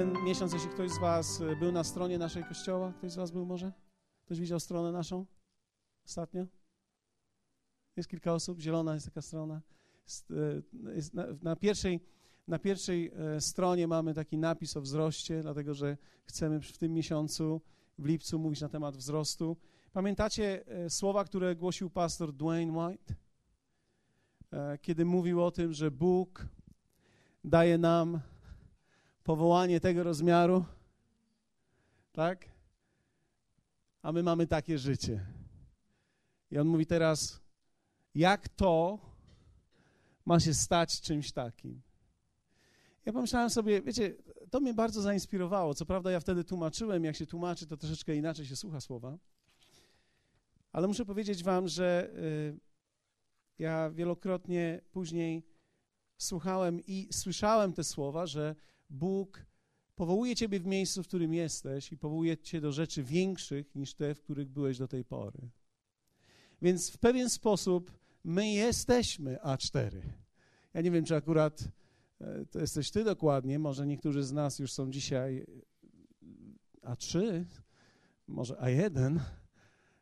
ten miesiąc, jeśli ktoś z Was e, był na stronie naszej kościoła, ktoś z Was był może? Ktoś widział stronę naszą ostatnio? Jest kilka osób, zielona jest taka strona. Jest, e, jest na, na, pierwszej, na pierwszej e, stronie mamy taki napis o wzroście, dlatego że chcemy w tym miesiącu, w lipcu, mówić na temat wzrostu. Pamiętacie słowa, które głosił pastor Dwayne White? Kiedy mówił o tym, że Bóg daje nam powołanie tego rozmiaru, tak? A my mamy takie życie. I on mówi teraz, jak to ma się stać czymś takim? Ja pomyślałem sobie, wiecie, to mnie bardzo zainspirowało. Co prawda, ja wtedy tłumaczyłem, jak się tłumaczy, to troszeczkę inaczej się słucha słowa. Ale muszę powiedzieć Wam, że y, ja wielokrotnie później słuchałem i słyszałem te słowa, że Bóg powołuje ciebie w miejscu, w którym jesteś i powołuje cię do rzeczy większych niż te, w których byłeś do tej pory. Więc w pewien sposób my jesteśmy A4. Ja nie wiem, czy akurat e, to jesteś ty dokładnie, może niektórzy z nas już są dzisiaj A3, może A1,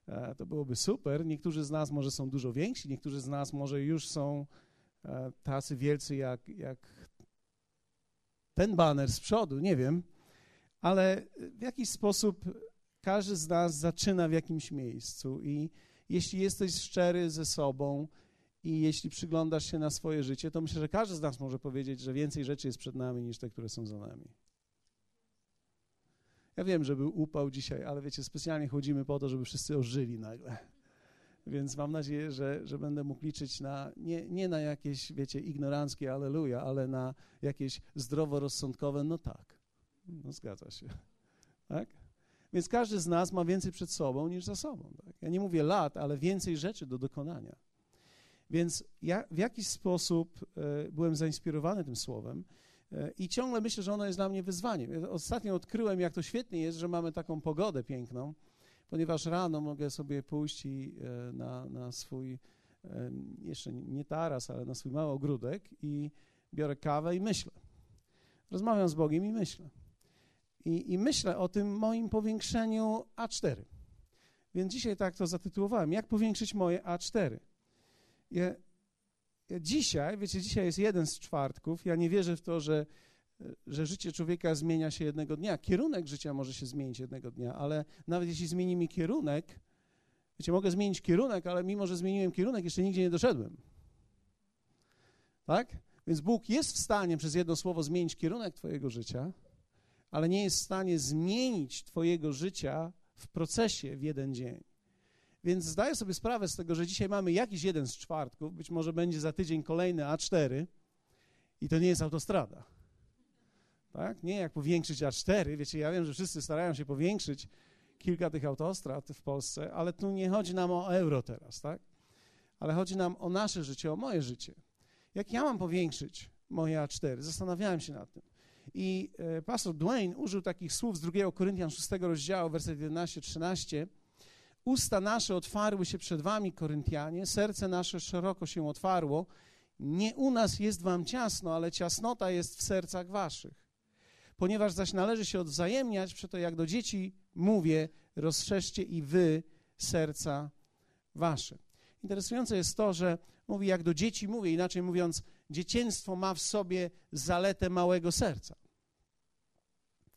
e, to byłoby super. Niektórzy z nas może są dużo więksi, niektórzy z nas może już są e, tacy wielcy jak, jak ten baner z przodu, nie wiem, ale w jakiś sposób każdy z nas zaczyna w jakimś miejscu i jeśli jesteś szczery ze sobą i jeśli przyglądasz się na swoje życie, to myślę, że każdy z nas może powiedzieć, że więcej rzeczy jest przed nami niż te, które są za nami. Ja wiem, że był upał dzisiaj, ale wiecie, specjalnie chodzimy po to, żeby wszyscy ożyli nagle. Więc mam nadzieję, że, że będę mógł liczyć na, nie, nie na jakieś, wiecie, ignoranckie aleluja, ale na jakieś zdroworozsądkowe, no tak, no zgadza się, tak? Więc każdy z nas ma więcej przed sobą niż za sobą. Tak? Ja nie mówię lat, ale więcej rzeczy do dokonania. Więc ja w jakiś sposób e, byłem zainspirowany tym słowem e, i ciągle myślę, że ono jest dla mnie wyzwaniem. Ostatnio odkryłem, jak to świetnie jest, że mamy taką pogodę piękną, ponieważ rano mogę sobie pójść i, e, na, na swój, jeszcze nie taras, ale na swój mały ogródek i biorę kawę i myślę. Rozmawiam z Bogiem i myślę. I, I myślę o tym moim powiększeniu A4. Więc dzisiaj tak to zatytułowałem. Jak powiększyć moje A4? Ja, ja dzisiaj, wiecie, dzisiaj jest jeden z czwartków. Ja nie wierzę w to, że że życie człowieka zmienia się jednego dnia. Kierunek życia może się zmienić jednego dnia, ale nawet jeśli zmieni mi kierunek, wiecie, mogę zmienić kierunek, ale mimo, że zmieniłem kierunek, jeszcze nigdzie nie doszedłem. Tak? Więc Bóg jest w stanie przez jedno słowo zmienić kierunek Twojego życia, ale nie jest w stanie zmienić Twojego życia w procesie w jeden dzień. Więc zdaję sobie sprawę z tego, że dzisiaj mamy jakiś jeden z czwartków, być może będzie za tydzień kolejny A4 i to nie jest autostrada tak? Nie jak powiększyć A4, wiecie, ja wiem, że wszyscy starają się powiększyć kilka tych autostrad w Polsce, ale tu nie chodzi nam o euro teraz, tak? Ale chodzi nam o nasze życie, o moje życie. Jak ja mam powiększyć moje A4? Zastanawiałem się nad tym. I e, pastor Dwayne użył takich słów z 2 Koryntian 6 rozdziału, werset 11-13. Usta nasze otwarły się przed wami, Koryntianie, serce nasze szeroko się otwarło. Nie u nas jest wam ciasno, ale ciasnota jest w sercach waszych. Ponieważ zaś należy się odwzajemniać, przeto jak do dzieci mówię, rozszerzcie i wy serca wasze. Interesujące jest to, że mówi jak do dzieci mówię, inaczej mówiąc, dzieciństwo ma w sobie zaletę małego serca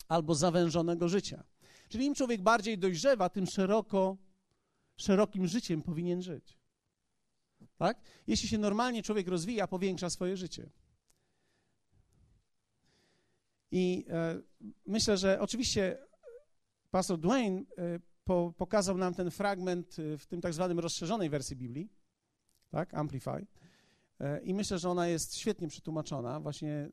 albo zawężonego życia. Czyli im człowiek bardziej dojrzewa, tym szeroko, szerokim życiem powinien żyć. Tak? Jeśli się normalnie człowiek rozwija, powiększa swoje życie. I e, myślę, że oczywiście pastor Dwayne e, po, pokazał nam ten fragment e, w tym tak zwanym rozszerzonej wersji Biblii, tak, Amplify. I myślę, że ona jest świetnie przetłumaczona. Właśnie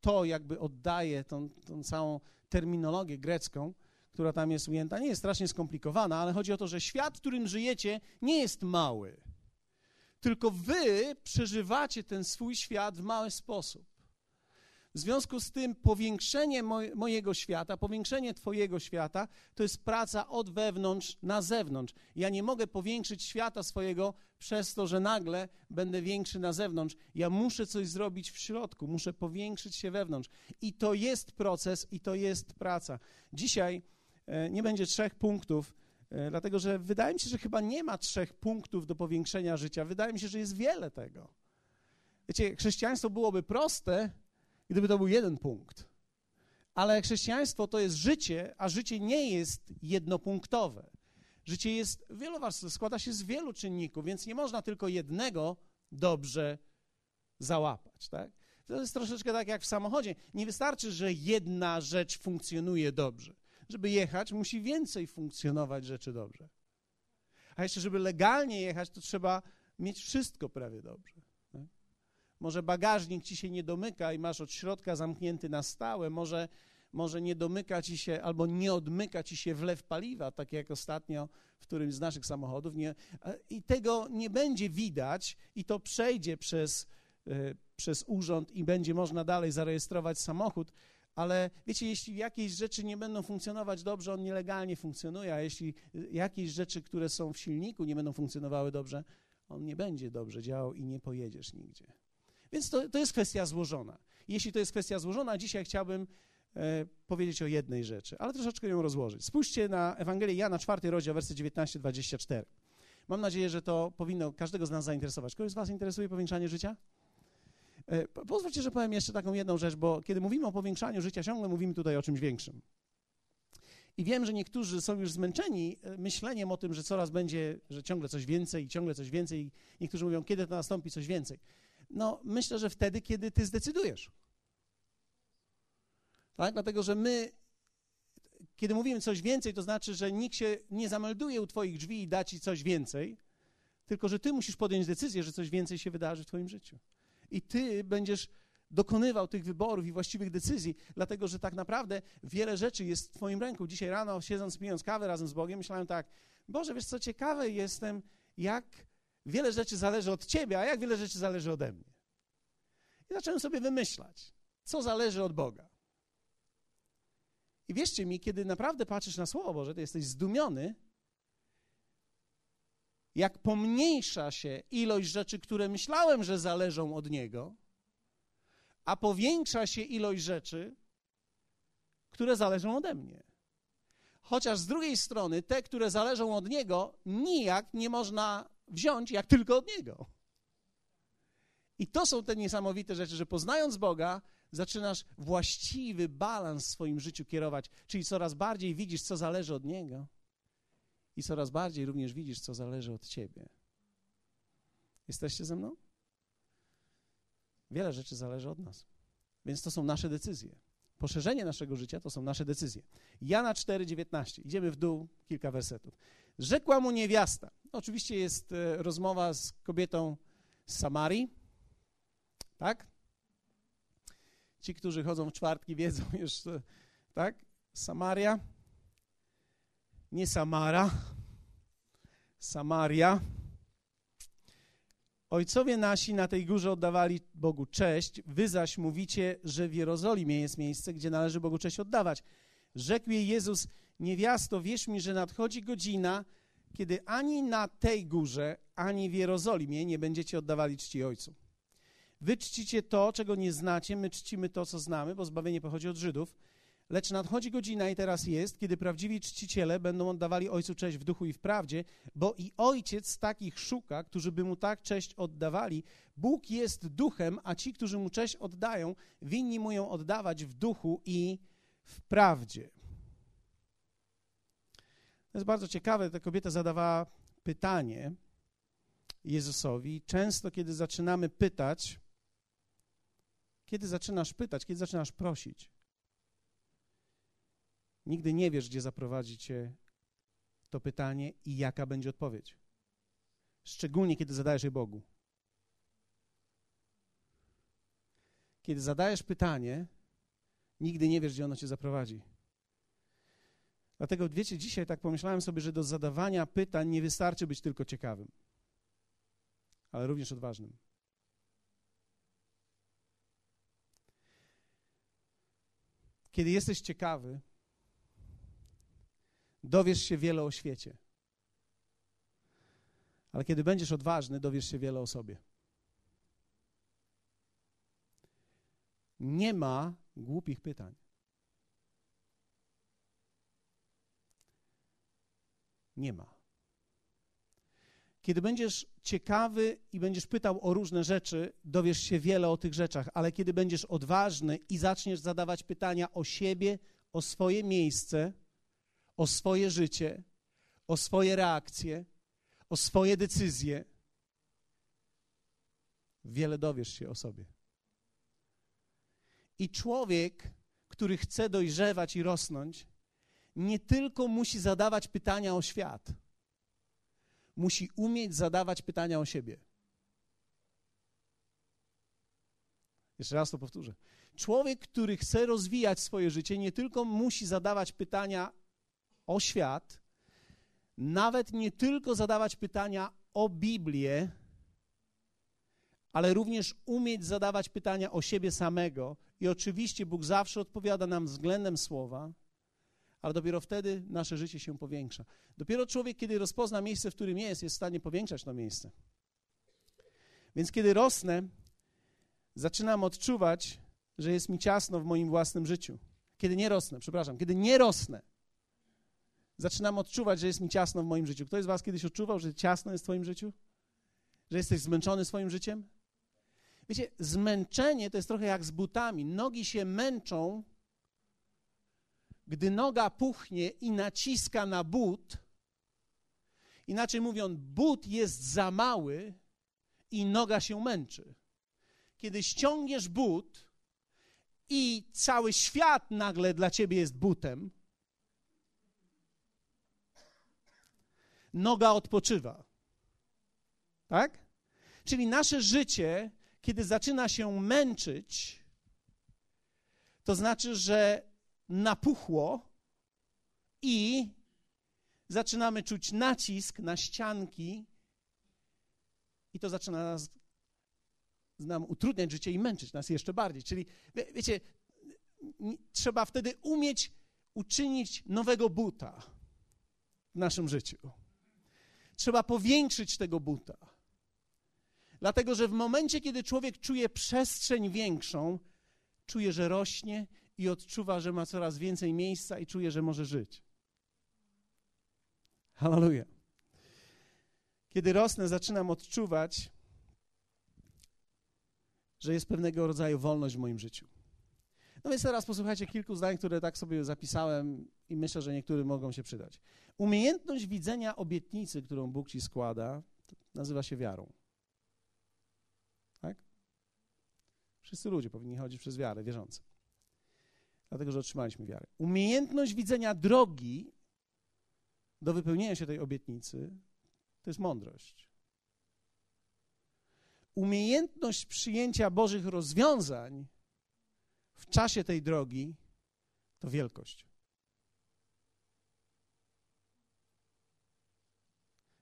to jakby oddaje tą, tą całą terminologię grecką, która tam jest ujęta. Nie jest strasznie skomplikowana, ale chodzi o to, że świat, w którym żyjecie, nie jest mały. Tylko wy przeżywacie ten swój świat w mały sposób. W związku z tym powiększenie moj, mojego świata, powiększenie Twojego świata, to jest praca od wewnątrz na zewnątrz. Ja nie mogę powiększyć świata swojego przez to, że nagle będę większy na zewnątrz. Ja muszę coś zrobić w środku, muszę powiększyć się wewnątrz. I to jest proces, i to jest praca. Dzisiaj e, nie będzie trzech punktów, e, dlatego że wydaje mi się, że chyba nie ma trzech punktów do powiększenia życia. Wydaje mi się, że jest wiele tego. Wiecie, chrześcijaństwo byłoby proste, gdyby to był jeden punkt. Ale chrześcijaństwo to jest życie, a życie nie jest jednopunktowe. Życie jest wielowarstwowe, składa się z wielu czynników, więc nie można tylko jednego dobrze załapać. Tak? To jest troszeczkę tak jak w samochodzie. Nie wystarczy, że jedna rzecz funkcjonuje dobrze. Żeby jechać, musi więcej funkcjonować rzeczy dobrze. A jeszcze, żeby legalnie jechać, to trzeba mieć wszystko prawie dobrze. Może bagażnik ci się nie domyka i masz od środka zamknięty na stałe, może, może nie domyka ci się albo nie odmyka ci się wlew paliwa, tak jak ostatnio w którymś z naszych samochodów. Nie, I tego nie będzie widać i to przejdzie przez, y, przez urząd i będzie można dalej zarejestrować samochód, ale wiecie, jeśli jakieś rzeczy nie będą funkcjonować dobrze, on nielegalnie funkcjonuje, a jeśli jakieś rzeczy, które są w silniku, nie będą funkcjonowały dobrze, on nie będzie dobrze działał i nie pojedziesz nigdzie. Więc to, to jest kwestia złożona. Jeśli to jest kwestia złożona, dzisiaj chciałbym e, powiedzieć o jednej rzeczy, ale troszeczkę ją rozłożyć. Spójrzcie na Ewangelię Jana, czwarty rozdział, wersy 19-24. Mam nadzieję, że to powinno każdego z nas zainteresować. Kogoś z was interesuje powiększanie życia? E, pozwólcie, że powiem jeszcze taką jedną rzecz, bo kiedy mówimy o powiększaniu życia, ciągle mówimy tutaj o czymś większym. I wiem, że niektórzy są już zmęczeni e, myśleniem o tym, że coraz będzie, że ciągle coś więcej i ciągle coś więcej. Niektórzy mówią, kiedy to nastąpi coś więcej. No, myślę, że wtedy, kiedy ty zdecydujesz. Tak? Dlatego, że my, kiedy mówimy coś więcej, to znaczy, że nikt się nie zamelduje u twoich drzwi i da ci coś więcej, tylko, że ty musisz podjąć decyzję, że coś więcej się wydarzy w twoim życiu. I ty będziesz dokonywał tych wyborów i właściwych decyzji, dlatego, że tak naprawdę wiele rzeczy jest w twoim ręku. Dzisiaj rano, siedząc, pijąc kawę razem z Bogiem, myślałem tak, Boże, wiesz co, ciekawe jestem, jak wiele rzeczy zależy od ciebie, a jak wiele rzeczy zależy ode mnie. I zacząłem sobie wymyślać, co zależy od Boga. I wierzcie mi, kiedy naprawdę patrzysz na Słowo Boże, to jesteś zdumiony, jak pomniejsza się ilość rzeczy, które myślałem, że zależą od Niego, a powiększa się ilość rzeczy, które zależą ode mnie. Chociaż z drugiej strony te, które zależą od Niego, nijak nie można wziąć jak tylko od Niego. I to są te niesamowite rzeczy, że poznając Boga, zaczynasz właściwy balans w swoim życiu kierować, czyli coraz bardziej widzisz, co zależy od Niego i coraz bardziej również widzisz, co zależy od Ciebie. Jesteście ze mną? Wiele rzeczy zależy od nas, więc to są nasze decyzje. Poszerzenie naszego życia to są nasze decyzje. Jana 4,19. Idziemy w dół, kilka wersetów. Rzekła mu niewiasta. Oczywiście jest e, rozmowa z kobietą z Samarii, tak? Ci, którzy chodzą w czwartki, wiedzą już, tak? Samaria, nie Samara, Samaria. Ojcowie nasi na tej górze oddawali Bogu cześć, wy zaś mówicie, że w Jerozolimie jest miejsce, gdzie należy Bogu cześć oddawać. Rzekł jej Jezus, niewiasto, wierz mi, że nadchodzi godzina, kiedy ani na tej górze, ani w Jerozolimie nie będziecie oddawali czci Ojcu. Wy czcicie to, czego nie znacie, my czcimy to, co znamy, bo zbawienie pochodzi od Żydów. Lecz nadchodzi godzina i teraz jest, kiedy prawdziwi czciciele będą oddawali Ojcu cześć w duchu i w prawdzie, bo i Ojciec takich szuka, którzy by Mu tak cześć oddawali. Bóg jest duchem, a ci, którzy Mu cześć oddają, winni Mu ją oddawać w duchu i w prawdzie. To jest bardzo ciekawe, ta kobieta zadawała pytanie Jezusowi. Często, kiedy zaczynamy pytać, kiedy zaczynasz pytać, kiedy zaczynasz prosić, nigdy nie wiesz, gdzie zaprowadzi cię to pytanie i jaka będzie odpowiedź. Szczególnie, kiedy zadajesz je Bogu. Kiedy zadajesz pytanie, nigdy nie wiesz, gdzie ono cię zaprowadzi. Dlatego, wiecie, dzisiaj tak pomyślałem sobie, że do zadawania pytań nie wystarczy być tylko ciekawym, ale również odważnym. Kiedy jesteś ciekawy, dowiesz się wiele o świecie. Ale kiedy będziesz odważny, dowiesz się wiele o sobie. Nie ma głupich pytań. Nie ma. Kiedy będziesz ciekawy i będziesz pytał o różne rzeczy, dowiesz się wiele o tych rzeczach, ale kiedy będziesz odważny i zaczniesz zadawać pytania o siebie, o swoje miejsce, o swoje życie, o swoje reakcje, o swoje decyzje, wiele dowiesz się o sobie. I człowiek, który chce dojrzewać i rosnąć, nie tylko musi zadawać pytania o świat, musi umieć zadawać pytania o siebie. Jeszcze raz to powtórzę. Człowiek, który chce rozwijać swoje życie, nie tylko musi zadawać pytania o świat, nawet nie tylko zadawać pytania o Biblię, ale również umieć zadawać pytania o siebie samego. I oczywiście Bóg zawsze odpowiada nam względem słowa, ale dopiero wtedy nasze życie się powiększa. Dopiero człowiek, kiedy rozpozna miejsce, w którym jest, jest w stanie powiększać to miejsce. Więc kiedy rosnę, zaczynam odczuwać, że jest mi ciasno w moim własnym życiu. Kiedy nie rosnę, przepraszam, kiedy nie rosnę, zaczynam odczuwać, że jest mi ciasno w moim życiu. Ktoś z Was kiedyś odczuwał, że ciasno jest w Twoim życiu? Że jesteś zmęczony swoim życiem? Wiecie, zmęczenie to jest trochę jak z butami. Nogi się męczą, gdy noga puchnie i naciska na but. Inaczej mówiąc, but jest za mały i noga się męczy. Kiedy ściągniesz but i cały świat nagle dla ciebie jest butem, noga odpoczywa. Tak? Czyli nasze życie, kiedy zaczyna się męczyć, to znaczy, że napuchło i zaczynamy czuć nacisk na ścianki i to zaczyna nas, nam utrudniać życie i męczyć nas jeszcze bardziej. Czyli wie, wiecie, trzeba wtedy umieć uczynić nowego buta w naszym życiu. Trzeba powiększyć tego buta. Dlatego, że w momencie, kiedy człowiek czuje przestrzeń większą, czuje, że rośnie i odczuwa, że ma coraz więcej miejsca i czuje, że może żyć. Hallelujah. Kiedy rosnę, zaczynam odczuwać, że jest pewnego rodzaju wolność w moim życiu. No więc teraz posłuchajcie kilku zdań, które tak sobie zapisałem i myślę, że niektóre mogą się przydać. Umiejętność widzenia obietnicy, którą Bóg ci składa, nazywa się wiarą. Tak? Wszyscy ludzie powinni chodzić przez wiarę, wierzący. Dlatego, że otrzymaliśmy wiarę. Umiejętność widzenia drogi do wypełnienia się tej obietnicy to jest mądrość. Umiejętność przyjęcia Bożych rozwiązań w czasie tej drogi to wielkość.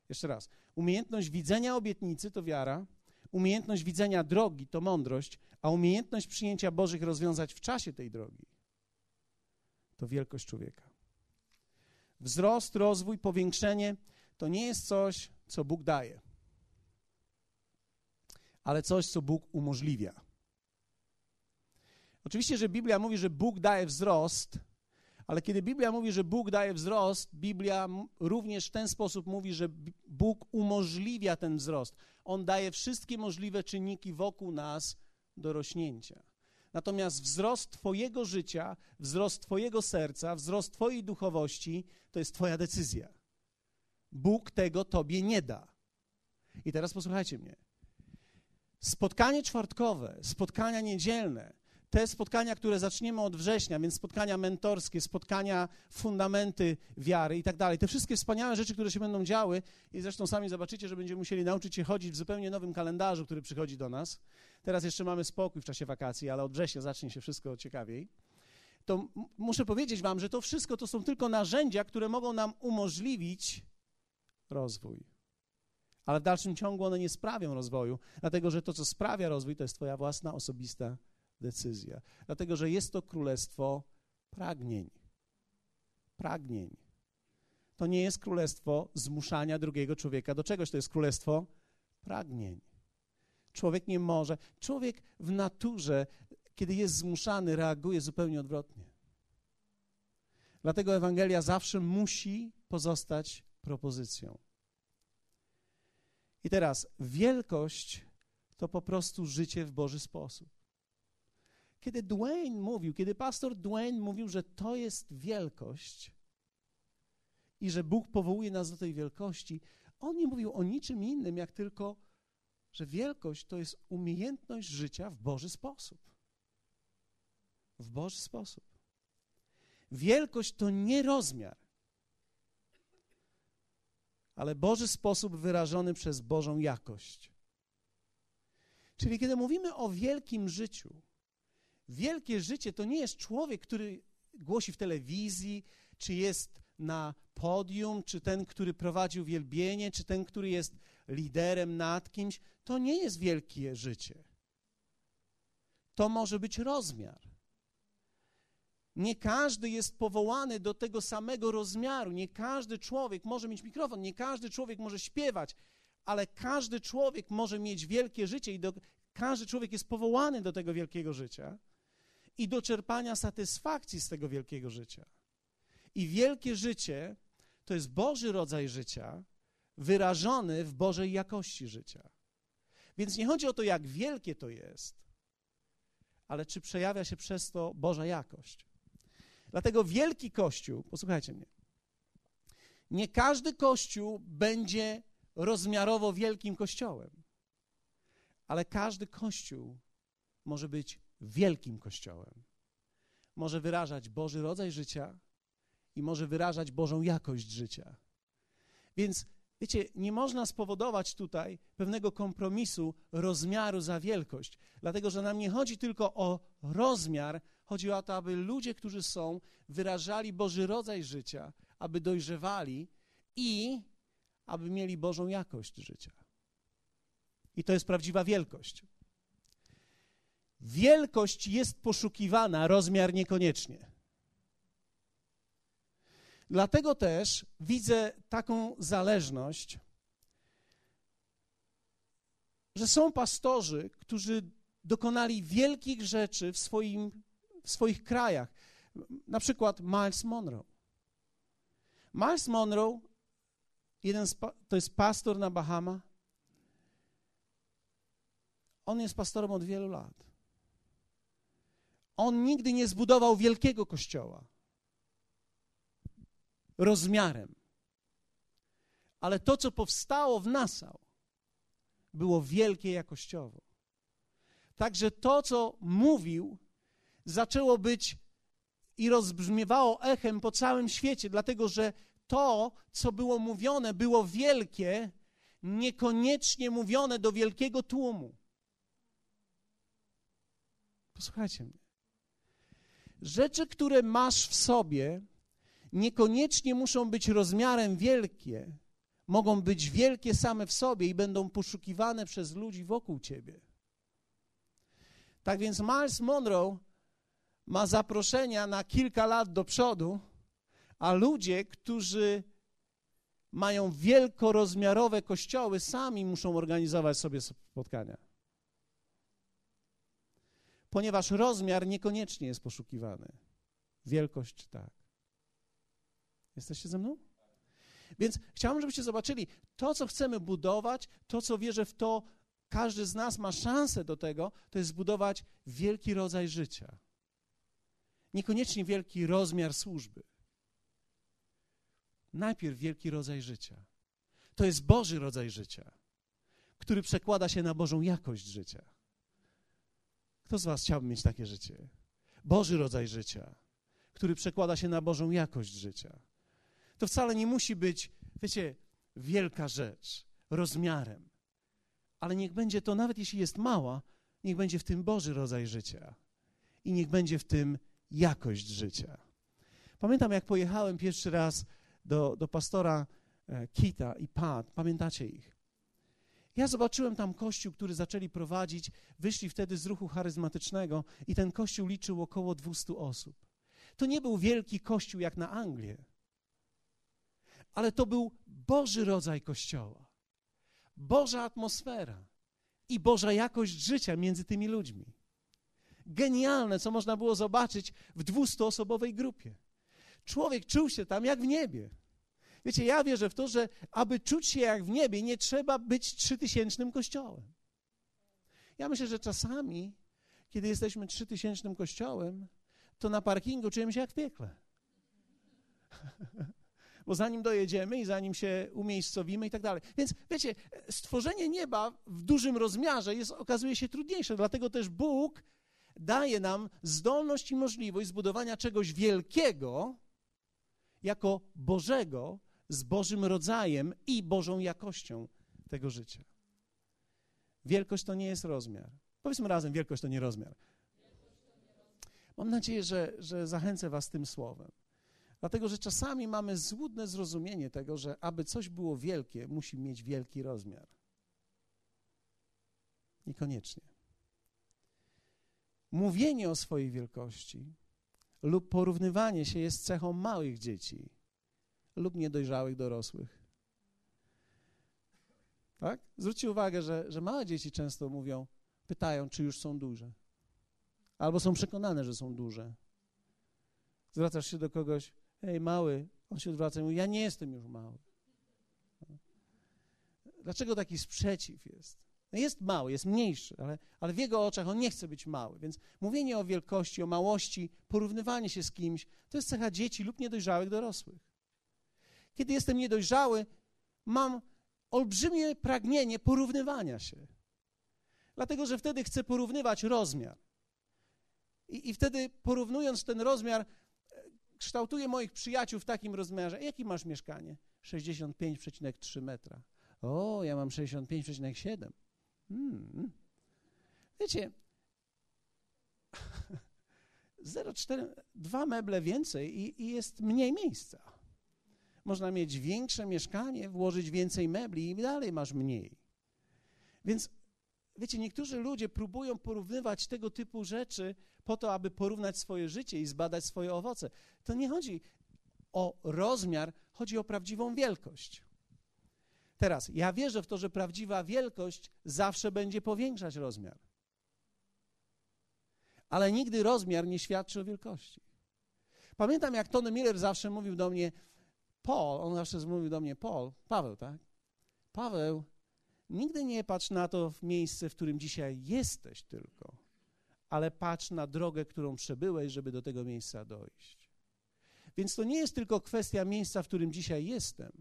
Jeszcze raz. Umiejętność widzenia obietnicy to wiara, umiejętność widzenia drogi to mądrość, a umiejętność przyjęcia Bożych rozwiązań w czasie tej drogi to wielkość człowieka. Wzrost, rozwój, powiększenie to nie jest coś, co Bóg daje, ale coś, co Bóg umożliwia. Oczywiście, że Biblia mówi, że Bóg daje wzrost, ale kiedy Biblia mówi, że Bóg daje wzrost, Biblia również w ten sposób mówi, że Bóg umożliwia ten wzrost. On daje wszystkie możliwe czynniki wokół nas do rośnięcia. Natomiast wzrost Twojego życia, wzrost Twojego serca, wzrost Twojej duchowości to jest Twoja decyzja. Bóg tego Tobie nie da. I teraz posłuchajcie mnie. Spotkanie czwartkowe, spotkania niedzielne, te spotkania, które zaczniemy od września, więc spotkania mentorskie, spotkania fundamenty wiary i tak dalej, te wszystkie wspaniałe rzeczy, które się będą działy i zresztą sami zobaczycie, że będziemy musieli nauczyć się chodzić w zupełnie nowym kalendarzu, który przychodzi do nas. Teraz jeszcze mamy spokój w czasie wakacji, ale od września zacznie się wszystko ciekawiej. To muszę powiedzieć wam, że to wszystko to są tylko narzędzia, które mogą nam umożliwić rozwój. Ale w dalszym ciągu one nie sprawią rozwoju, dlatego że to, co sprawia rozwój, to jest Twoja własna osobista decyzja. Dlatego, że jest to królestwo pragnień. Pragnień. To nie jest królestwo zmuszania drugiego człowieka do czegoś, to jest królestwo pragnień. Człowiek nie może. Człowiek w naturze, kiedy jest zmuszany, reaguje zupełnie odwrotnie. Dlatego Ewangelia zawsze musi pozostać propozycją. I teraz wielkość to po prostu życie w Boży sposób. Kiedy Dwayne mówił, kiedy pastor Dwayne mówił, że to jest wielkość i że Bóg powołuje nas do tej wielkości, on nie mówił o niczym innym, jak tylko, że wielkość to jest umiejętność życia w Boży sposób. W Boży sposób. Wielkość to nie rozmiar, ale Boży sposób wyrażony przez Bożą jakość. Czyli kiedy mówimy o wielkim życiu, wielkie życie to nie jest człowiek, który głosi w telewizji, czy jest na podium, czy ten, który prowadził wielbienie, czy ten, który jest liderem nad kimś. To nie jest wielkie życie. To może być rozmiar. Nie każdy jest powołany do tego samego rozmiaru. Nie każdy człowiek może mieć mikrofon, nie każdy człowiek może śpiewać, ale każdy człowiek może mieć wielkie życie i do, każdy człowiek jest powołany do tego wielkiego życia i do czerpania satysfakcji z tego wielkiego życia. I wielkie życie to jest Boży rodzaj życia, wyrażony w Bożej jakości życia. Więc nie chodzi o to, jak wielkie to jest, ale czy przejawia się przez to Boża jakość. Dlatego wielki Kościół, posłuchajcie mnie, nie każdy Kościół będzie rozmiarowo wielkim Kościołem, ale każdy Kościół może być wielkim Kościołem. Może wyrażać Boży rodzaj życia i może wyrażać Bożą jakość życia. Więc wiecie, nie można spowodować tutaj pewnego kompromisu rozmiaru za wielkość, dlatego że nam nie chodzi tylko o rozmiar, chodzi o to, aby ludzie, którzy są, wyrażali Boży rodzaj życia, aby dojrzewali i aby mieli Bożą jakość życia. I to jest prawdziwa wielkość. Wielkość jest poszukiwana, rozmiar niekoniecznie. Dlatego też widzę taką zależność, że są pastorzy, którzy dokonali wielkich rzeczy w, swoim, w swoich krajach. Na przykład Miles Monroe. Miles Monroe, jeden z, to jest pastor na Bahama. On jest pastorem od wielu lat. On nigdy nie zbudował wielkiego kościoła rozmiarem. Ale to, co powstało w Nassau, było wielkie jakościowo. Także to, co mówił, zaczęło być i rozbrzmiewało echem po całym świecie, dlatego że to, co było mówione, było wielkie, niekoniecznie mówione do wielkiego tłumu. Posłuchajcie mnie. Rzeczy, które masz w sobie, niekoniecznie muszą być rozmiarem wielkie, mogą być wielkie same w sobie i będą poszukiwane przez ludzi wokół ciebie. Tak więc Miles Monroe ma zaproszenia na kilka lat do przodu, a ludzie, którzy mają wielkorozmiarowe kościoły, sami muszą organizować sobie spotkania. Ponieważ rozmiar niekoniecznie jest poszukiwany. Wielkość tak. Jesteście ze mną? Więc chciałbym, żebyście zobaczyli to, co chcemy budować, to, co wierzę w to, każdy z nas ma szansę do tego, to jest zbudować wielki rodzaj życia. Niekoniecznie wielki rozmiar służby. Najpierw wielki rodzaj życia. To jest Boży rodzaj życia, który przekłada się na Bożą jakość życia. Kto z Was chciałby mieć takie życie? Boży rodzaj życia, który przekłada się na Bożą jakość życia. To wcale nie musi być, wiecie, wielka rzecz rozmiarem, ale niech będzie to, nawet jeśli jest mała, niech będzie w tym Boży rodzaj życia i niech będzie w tym jakość życia. Pamiętam, jak pojechałem pierwszy raz do, do pastora e, Kita i Pat, pamiętacie ich? Ja zobaczyłem tam kościół, który zaczęli prowadzić, wyszli wtedy z ruchu charyzmatycznego i ten kościół liczył około 200 osób. To nie był wielki kościół jak na Anglię, ale to był Boży rodzaj kościoła, Boża atmosfera i Boża jakość życia między tymi ludźmi. Genialne, co można było zobaczyć w dwustoosobowej grupie. Człowiek czuł się tam jak w niebie. Wiecie, ja wierzę w to, że aby czuć się jak w niebie, nie trzeba być trzytysięcznym kościołem. Ja myślę, że czasami, kiedy jesteśmy trzytysięcznym kościołem, to na parkingu czujemy się jak w piekle. Bo zanim dojedziemy i zanim się umiejscowimy i tak dalej. Więc wiecie, stworzenie nieba w dużym rozmiarze jest, okazuje się trudniejsze. Dlatego też Bóg daje nam zdolność i możliwość zbudowania czegoś wielkiego jako Bożego, z Bożym rodzajem i Bożą jakością tego życia. Wielkość to nie jest rozmiar. Powiedzmy razem, wielkość to nie rozmiar. Mam nadzieję, że, że zachęcę Was tym słowem. Dlatego, że czasami mamy złudne zrozumienie tego, że aby coś było wielkie, musi mieć wielki rozmiar. Niekoniecznie. Mówienie o swojej wielkości lub porównywanie się jest cechą małych dzieci lub niedojrzałych dorosłych. Tak? Zwróćcie uwagę, że, że małe dzieci często mówią, pytają, czy już są duże. Albo są przekonane, że są duże. Zwracasz się do kogoś, hej, mały, on się odwraca i mówi, ja nie jestem już mały. Dlaczego taki sprzeciw jest? No jest mały, jest mniejszy, ale, ale w jego oczach on nie chce być mały. Więc mówienie o wielkości, o małości, porównywanie się z kimś, to jest cecha dzieci lub niedojrzałych dorosłych. Kiedy jestem niedojrzały, mam olbrzymie pragnienie porównywania się. Dlatego, że wtedy chcę porównywać rozmiar. I, I, wtedy porównując ten rozmiar, kształtuję moich przyjaciół w takim rozmiarze. Jakie masz mieszkanie? 65,3 metra. O, ja mam 65,7. Hmm. Wiecie, 0,4, dwa meble więcej i, i jest mniej miejsca. Można mieć większe mieszkanie, włożyć więcej mebli i dalej masz mniej. Więc wiecie, niektórzy ludzie próbują porównywać tego typu rzeczy po to, aby porównać swoje życie i zbadać swoje owoce. To nie chodzi o rozmiar, chodzi o prawdziwą wielkość. Teraz, ja wierzę w to, że prawdziwa wielkość zawsze będzie powiększać rozmiar. Ale nigdy rozmiar nie świadczy o wielkości. Pamiętam, jak Tony Miller zawsze mówił do mnie, Paul, on zawsze mówił do mnie, Paul, Paweł, tak? Paweł, nigdy nie patrz na to w miejsce, w którym dzisiaj jesteś tylko, ale patrz na drogę, którą przebyłeś, żeby do tego miejsca dojść. Więc to nie jest tylko kwestia miejsca, w którym dzisiaj jestem,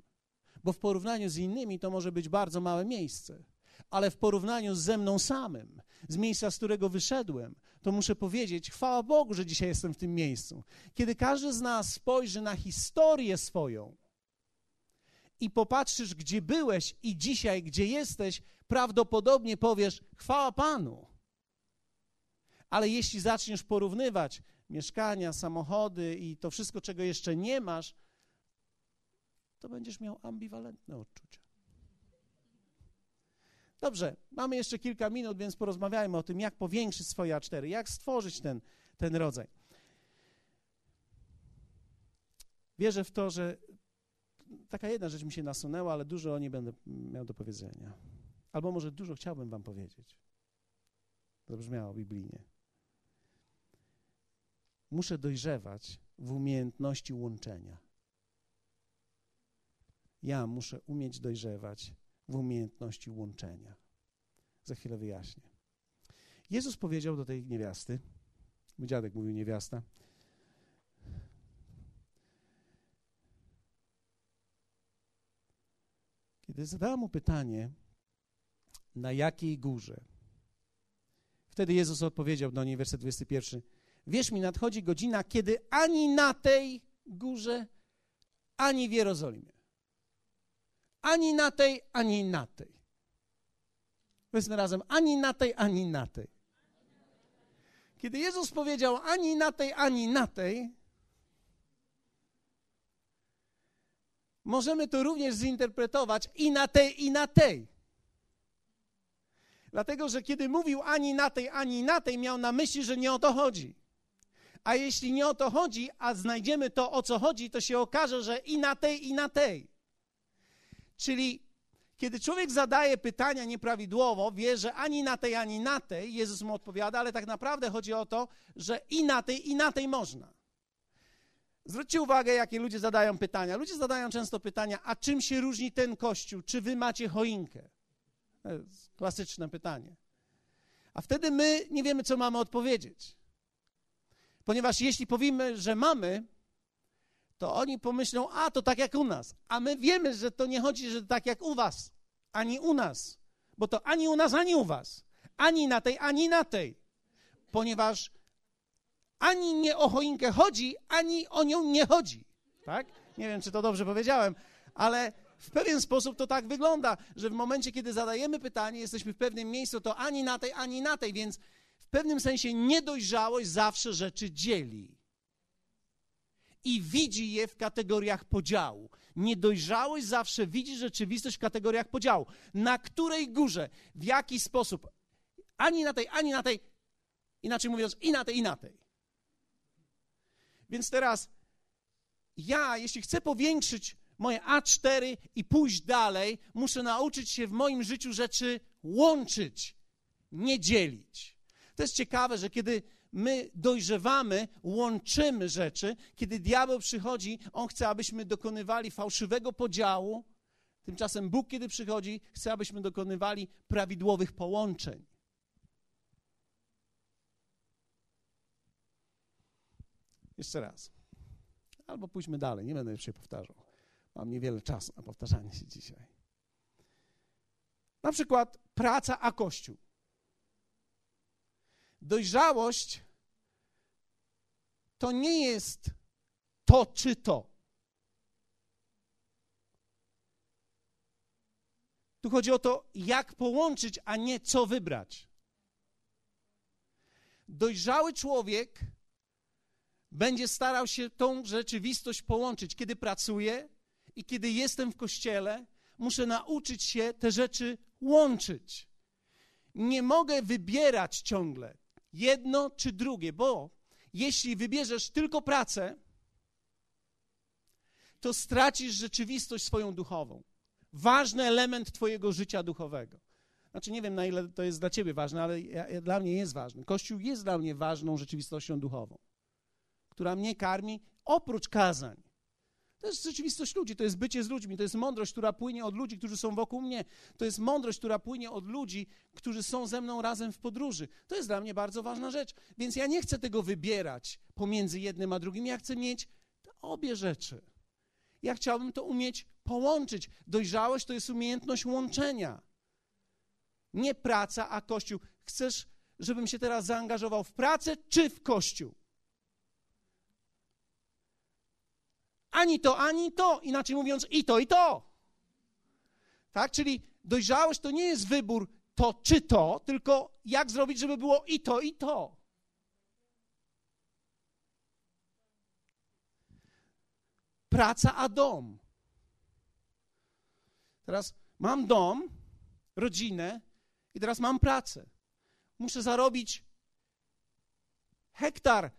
bo w porównaniu z innymi to może być bardzo małe miejsce, ale w porównaniu ze mną samym, z miejsca, z którego wyszedłem, to muszę powiedzieć, chwała Bogu, że dzisiaj jestem w tym miejscu. Kiedy każdy z nas spojrzy na historię swoją i popatrzysz, gdzie byłeś i dzisiaj, gdzie jesteś, prawdopodobnie powiesz, chwała Panu. Ale jeśli zaczniesz porównywać mieszkania, samochody i to wszystko, czego jeszcze nie masz, to będziesz miał ambiwalentne odczucia. Dobrze, mamy jeszcze kilka minut, więc porozmawiajmy o tym, jak powiększyć swoje A4, jak stworzyć ten, ten rodzaj. Wierzę w to, że taka jedna rzecz mi się nasunęła, ale dużo o niej będę miał do powiedzenia. Albo może dużo chciałbym wam powiedzieć. Zabrzmiało biblijnie. Muszę dojrzewać w umiejętności łączenia. Ja muszę umieć dojrzewać w umiejętności łączenia. Za chwilę wyjaśnię. Jezus powiedział do tej niewiasty, mój dziadek mówił niewiasta, kiedy zadała mu pytanie, na jakiej górze, wtedy Jezus odpowiedział do niej, werset 21, wierz mi, nadchodzi godzina, kiedy ani na tej górze, ani w Jerozolimie ani na tej, ani na tej. Powiedzmy razem, ani na tej, ani na tej. Kiedy Jezus powiedział ani na tej, ani na tej, możemy to również zinterpretować i na tej, i na tej. Dlatego, że kiedy mówił ani na tej, ani na tej, miał na myśli, że nie o to chodzi. A jeśli nie o to chodzi, a znajdziemy to, o co chodzi, to się okaże, że i na tej, i na tej. Czyli kiedy człowiek zadaje pytania nieprawidłowo, wie, że ani na tej, ani na tej Jezus mu odpowiada, ale tak naprawdę chodzi o to, że i na tej, i na tej można. Zwróćcie uwagę, jakie ludzie zadają pytania. Ludzie zadają często pytania, a czym się różni ten kościół? Czy wy macie choinkę? To jest klasyczne pytanie. A wtedy my nie wiemy, co mamy odpowiedzieć. Ponieważ jeśli powiemy, że mamy, to oni pomyślą, a to tak jak u nas. A my wiemy, że to nie chodzi, że tak jak u was, ani u nas. Bo to ani u nas, ani u was. Ani na tej, ani na tej. Ponieważ ani nie o choinkę chodzi, ani o nią nie chodzi. Tak? Nie wiem, czy to dobrze powiedziałem, ale w pewien sposób to tak wygląda, że w momencie, kiedy zadajemy pytanie, jesteśmy w pewnym miejscu, to ani na tej, ani na tej, więc w pewnym sensie niedojrzałość zawsze rzeczy dzieli. I widzi je w kategoriach podziału. Niedojrzałość zawsze widzi rzeczywistość w kategoriach podziału. Na której górze, w jaki sposób, ani na tej, ani na tej, inaczej mówiąc, i na tej, i na tej. Więc teraz ja, jeśli chcę powiększyć moje A4 i pójść dalej, muszę nauczyć się w moim życiu rzeczy łączyć, nie dzielić. To jest ciekawe, że kiedy my dojrzewamy, łączymy rzeczy, kiedy diabeł przychodzi, on chce, abyśmy dokonywali fałszywego podziału. Tymczasem Bóg, kiedy przychodzi, chce, abyśmy dokonywali prawidłowych połączeń. Jeszcze raz. Albo pójdźmy dalej, nie będę już się powtarzał. Mam niewiele czasu na powtarzanie się dzisiaj. Na przykład praca a kościół. Dojrzałość to nie jest to czy to. Tu chodzi o to, jak połączyć, a nie co wybrać. Dojrzały człowiek będzie starał się tą rzeczywistość połączyć. Kiedy pracuję i kiedy jestem w kościele, muszę nauczyć się te rzeczy łączyć. Nie mogę wybierać ciągle jedno czy drugie, bo jeśli wybierzesz tylko pracę, to stracisz rzeczywistość swoją duchową. Ważny element Twojego życia duchowego. Znaczy, nie wiem, na ile to jest dla Ciebie ważne, ale ja, ja, dla mnie jest ważny. Kościół jest dla mnie ważną rzeczywistością duchową która mnie karmi, oprócz kazań. To jest rzeczywistość ludzi, to jest bycie z ludźmi, to jest mądrość, która płynie od ludzi, którzy są wokół mnie. To jest mądrość, która płynie od ludzi, którzy są ze mną razem w podróży. To jest dla mnie bardzo ważna rzecz. Więc ja nie chcę tego wybierać pomiędzy jednym a drugim. Ja chcę mieć obie rzeczy. Ja chciałbym to umieć połączyć. Dojrzałość to jest umiejętność łączenia. Nie praca, a kościół. Chcesz, żebym się teraz zaangażował w pracę czy w kościół? Ani to, ani to. Inaczej mówiąc, i to, i to. Tak? Czyli dojrzałość to nie jest wybór to czy to, tylko jak zrobić, żeby było i to, i to. Praca a dom. Teraz mam dom, rodzinę i teraz mam pracę. Muszę zarobić hektar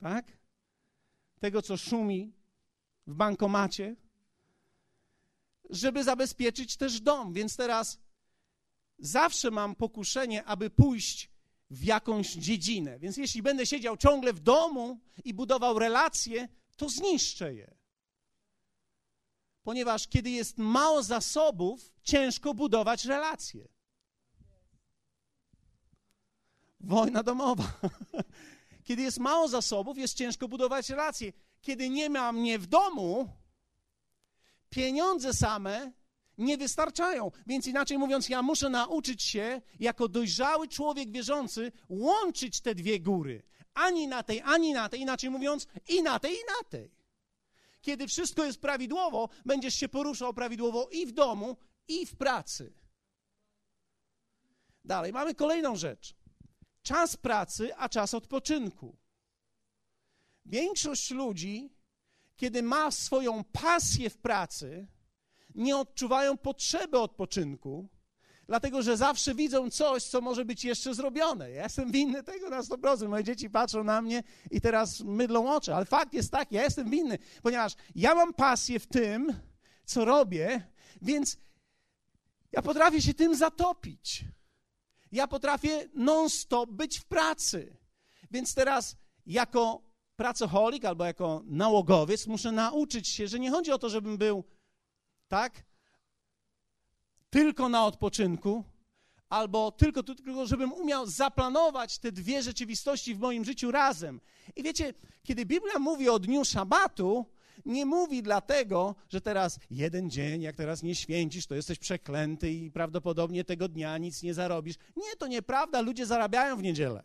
tak? Tego, co szumi w bankomacie, żeby zabezpieczyć też dom. Więc teraz zawsze mam pokuszenie, aby pójść w jakąś dziedzinę. Więc jeśli będę siedział ciągle w domu i budował relacje, to zniszczę je. Ponieważ kiedy jest mało zasobów, ciężko budować relacje. Wojna domowa. Kiedy jest mało zasobów, jest ciężko budować relacje. Kiedy nie ma mnie w domu, pieniądze same nie wystarczają. Więc inaczej mówiąc, ja muszę nauczyć się, jako dojrzały człowiek wierzący, łączyć te dwie góry. Ani na tej, ani na tej. Inaczej mówiąc, i na tej, i na tej. Kiedy wszystko jest prawidłowo, będziesz się poruszał prawidłowo i w domu, i w pracy. Dalej, mamy kolejną rzecz czas pracy, a czas odpoczynku. Większość ludzi, kiedy ma swoją pasję w pracy, nie odczuwają potrzeby odpoczynku, dlatego że zawsze widzą coś, co może być jeszcze zrobione. Ja jestem winny tego na 100%. Moje dzieci patrzą na mnie i teraz mydlą oczy, ale fakt jest taki, ja jestem winny, ponieważ ja mam pasję w tym, co robię, więc ja potrafię się tym zatopić. Ja potrafię non-stop być w pracy. Więc teraz jako pracoholik albo jako nałogowiec muszę nauczyć się, że nie chodzi o to, żebym był tak tylko na odpoczynku, albo tylko, tylko żebym umiał zaplanować te dwie rzeczywistości w moim życiu razem. I wiecie, kiedy Biblia mówi o dniu szabatu, nie mówi dlatego, że teraz jeden dzień, jak teraz nie święcisz, to jesteś przeklęty i prawdopodobnie tego dnia nic nie zarobisz. Nie, to nieprawda, ludzie zarabiają w niedzielę.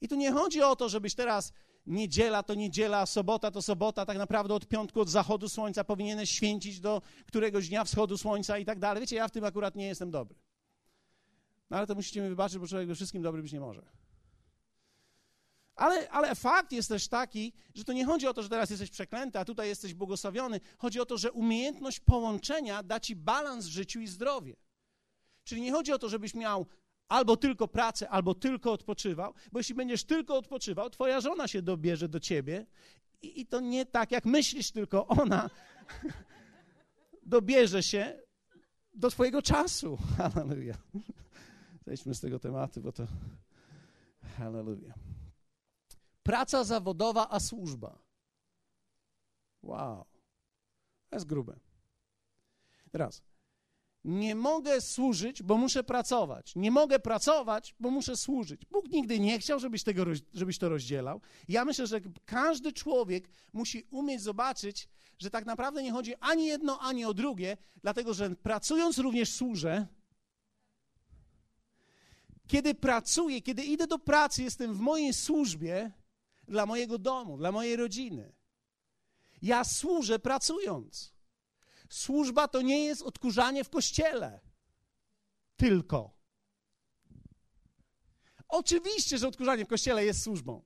I tu nie chodzi o to, żebyś teraz niedziela to niedziela, sobota to sobota, tak naprawdę od piątku, od zachodu słońca powinieneś święcić do któregoś dnia wschodu słońca i tak dalej. Wiecie, ja w tym akurat nie jestem dobry. No ale to musicie mi wybaczyć, bo człowiek we wszystkim dobry być nie może. Ale, ale fakt jest też taki, że to nie chodzi o to, że teraz jesteś przeklęty, a tutaj jesteś błogosławiony. Chodzi o to, że umiejętność połączenia da ci balans w życiu i zdrowie. Czyli nie chodzi o to, żebyś miał albo tylko pracę, albo tylko odpoczywał, bo jeśli będziesz tylko odpoczywał, twoja żona się dobierze do ciebie i, i to nie tak, jak myślisz, tylko ona dobierze się do twojego czasu. Halleluja. Zejdźmy z tego tematu, bo to... Halleluja. Praca zawodowa, a służba. Wow. To jest grube. Teraz. Nie mogę służyć, bo muszę pracować. Nie mogę pracować, bo muszę służyć. Bóg nigdy nie chciał, żebyś, tego, żebyś to rozdzielał. Ja myślę, że każdy człowiek musi umieć zobaczyć, że tak naprawdę nie chodzi ani jedno, ani o drugie, dlatego że pracując również służę. Kiedy pracuję, kiedy idę do pracy, jestem w mojej służbie, dla mojego domu, dla mojej rodziny. Ja służę pracując. Służba to nie jest odkurzanie w kościele. Tylko. Oczywiście, że odkurzanie w kościele jest służbą,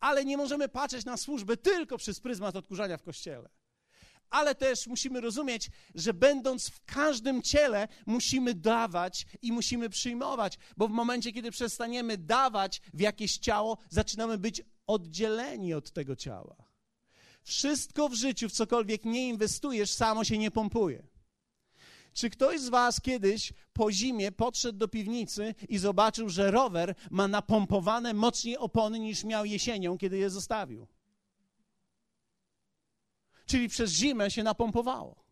ale nie możemy patrzeć na służbę tylko przez pryzmat odkurzania w kościele. Ale też musimy rozumieć, że będąc w każdym ciele, musimy dawać i musimy przyjmować, bo w momencie, kiedy przestaniemy dawać w jakieś ciało, zaczynamy być oddzieleni od tego ciała. Wszystko w życiu, w cokolwiek nie inwestujesz, samo się nie pompuje. Czy ktoś z Was kiedyś po zimie podszedł do piwnicy i zobaczył, że rower ma napompowane mocniej opony niż miał jesienią, kiedy je zostawił? Czyli przez zimę się napompowało.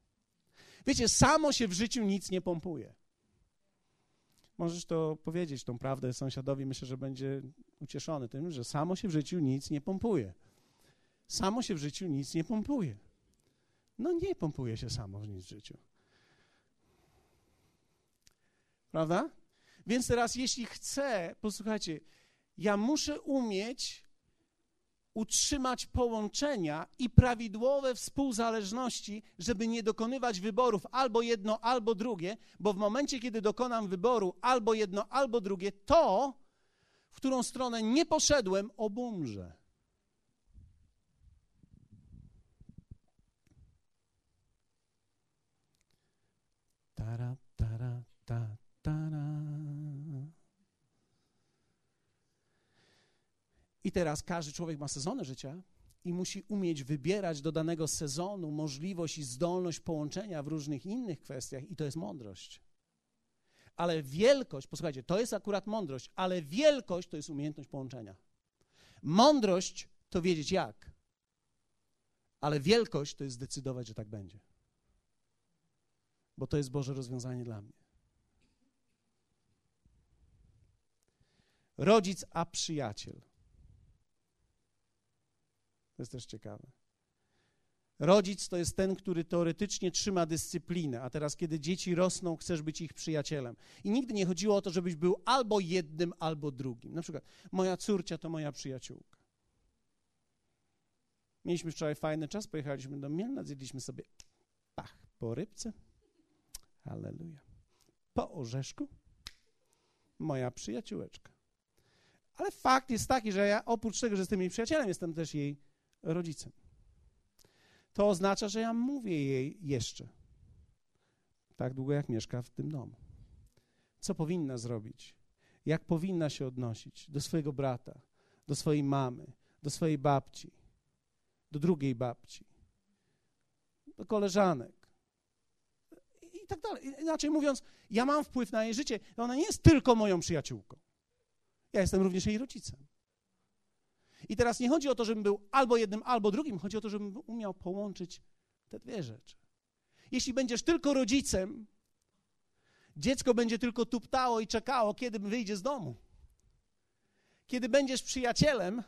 Wiecie, samo się w życiu nic nie pompuje. Możesz to powiedzieć, tą prawdę sąsiadowi, myślę, że będzie ucieszony tym, że samo się w życiu nic nie pompuje. Samo się w życiu nic nie pompuje. No nie pompuje się samo nic w życiu. Prawda? Więc teraz, jeśli chcę, posłuchajcie, ja muszę umieć utrzymać połączenia i prawidłowe współzależności, żeby nie dokonywać wyborów albo jedno, albo drugie, bo w momencie, kiedy dokonam wyboru albo jedno, albo drugie, to, w którą stronę nie poszedłem, obumrze. Tara, tara, ta, tara. I teraz każdy człowiek ma sezony życia i musi umieć wybierać do danego sezonu możliwość i zdolność połączenia w różnych innych kwestiach, i to jest mądrość. Ale wielkość, posłuchajcie, to jest akurat mądrość, ale wielkość to jest umiejętność połączenia. Mądrość to wiedzieć jak, ale wielkość to jest zdecydować, że tak będzie. Bo to jest Boże rozwiązanie dla mnie. Rodzic a przyjaciel. To jest też ciekawe. Rodzic to jest ten, który teoretycznie trzyma dyscyplinę, a teraz, kiedy dzieci rosną, chcesz być ich przyjacielem. I nigdy nie chodziło o to, żebyś był albo jednym, albo drugim. Na przykład, moja córcia to moja przyjaciółka. Mieliśmy wczoraj fajny czas, pojechaliśmy do Mielna, zjedliśmy sobie pach po rybce. Halleluja. Po orzeszku. Moja przyjaciółeczka. Ale fakt jest taki, że ja oprócz tego, że jestem jej przyjacielem, jestem też jej rodzicem. To oznacza, że ja mówię jej jeszcze. Tak długo, jak mieszka w tym domu. co powinna zrobić, jak powinna się odnosić do swojego brata, do swojej mamy, do swojej babci, do drugiej babci, do koleżanek i tak dalej. Inaczej mówiąc, ja mam wpływ na jej życie, ona nie jest tylko moją przyjaciółką. Ja jestem również jej rodzicem. I teraz nie chodzi o to, żebym był albo jednym, albo drugim, chodzi o to, żebym umiał połączyć te dwie rzeczy. Jeśli będziesz tylko rodzicem, dziecko będzie tylko tuptało i czekało, kiedy wyjdzie z domu. Kiedy będziesz przyjacielem,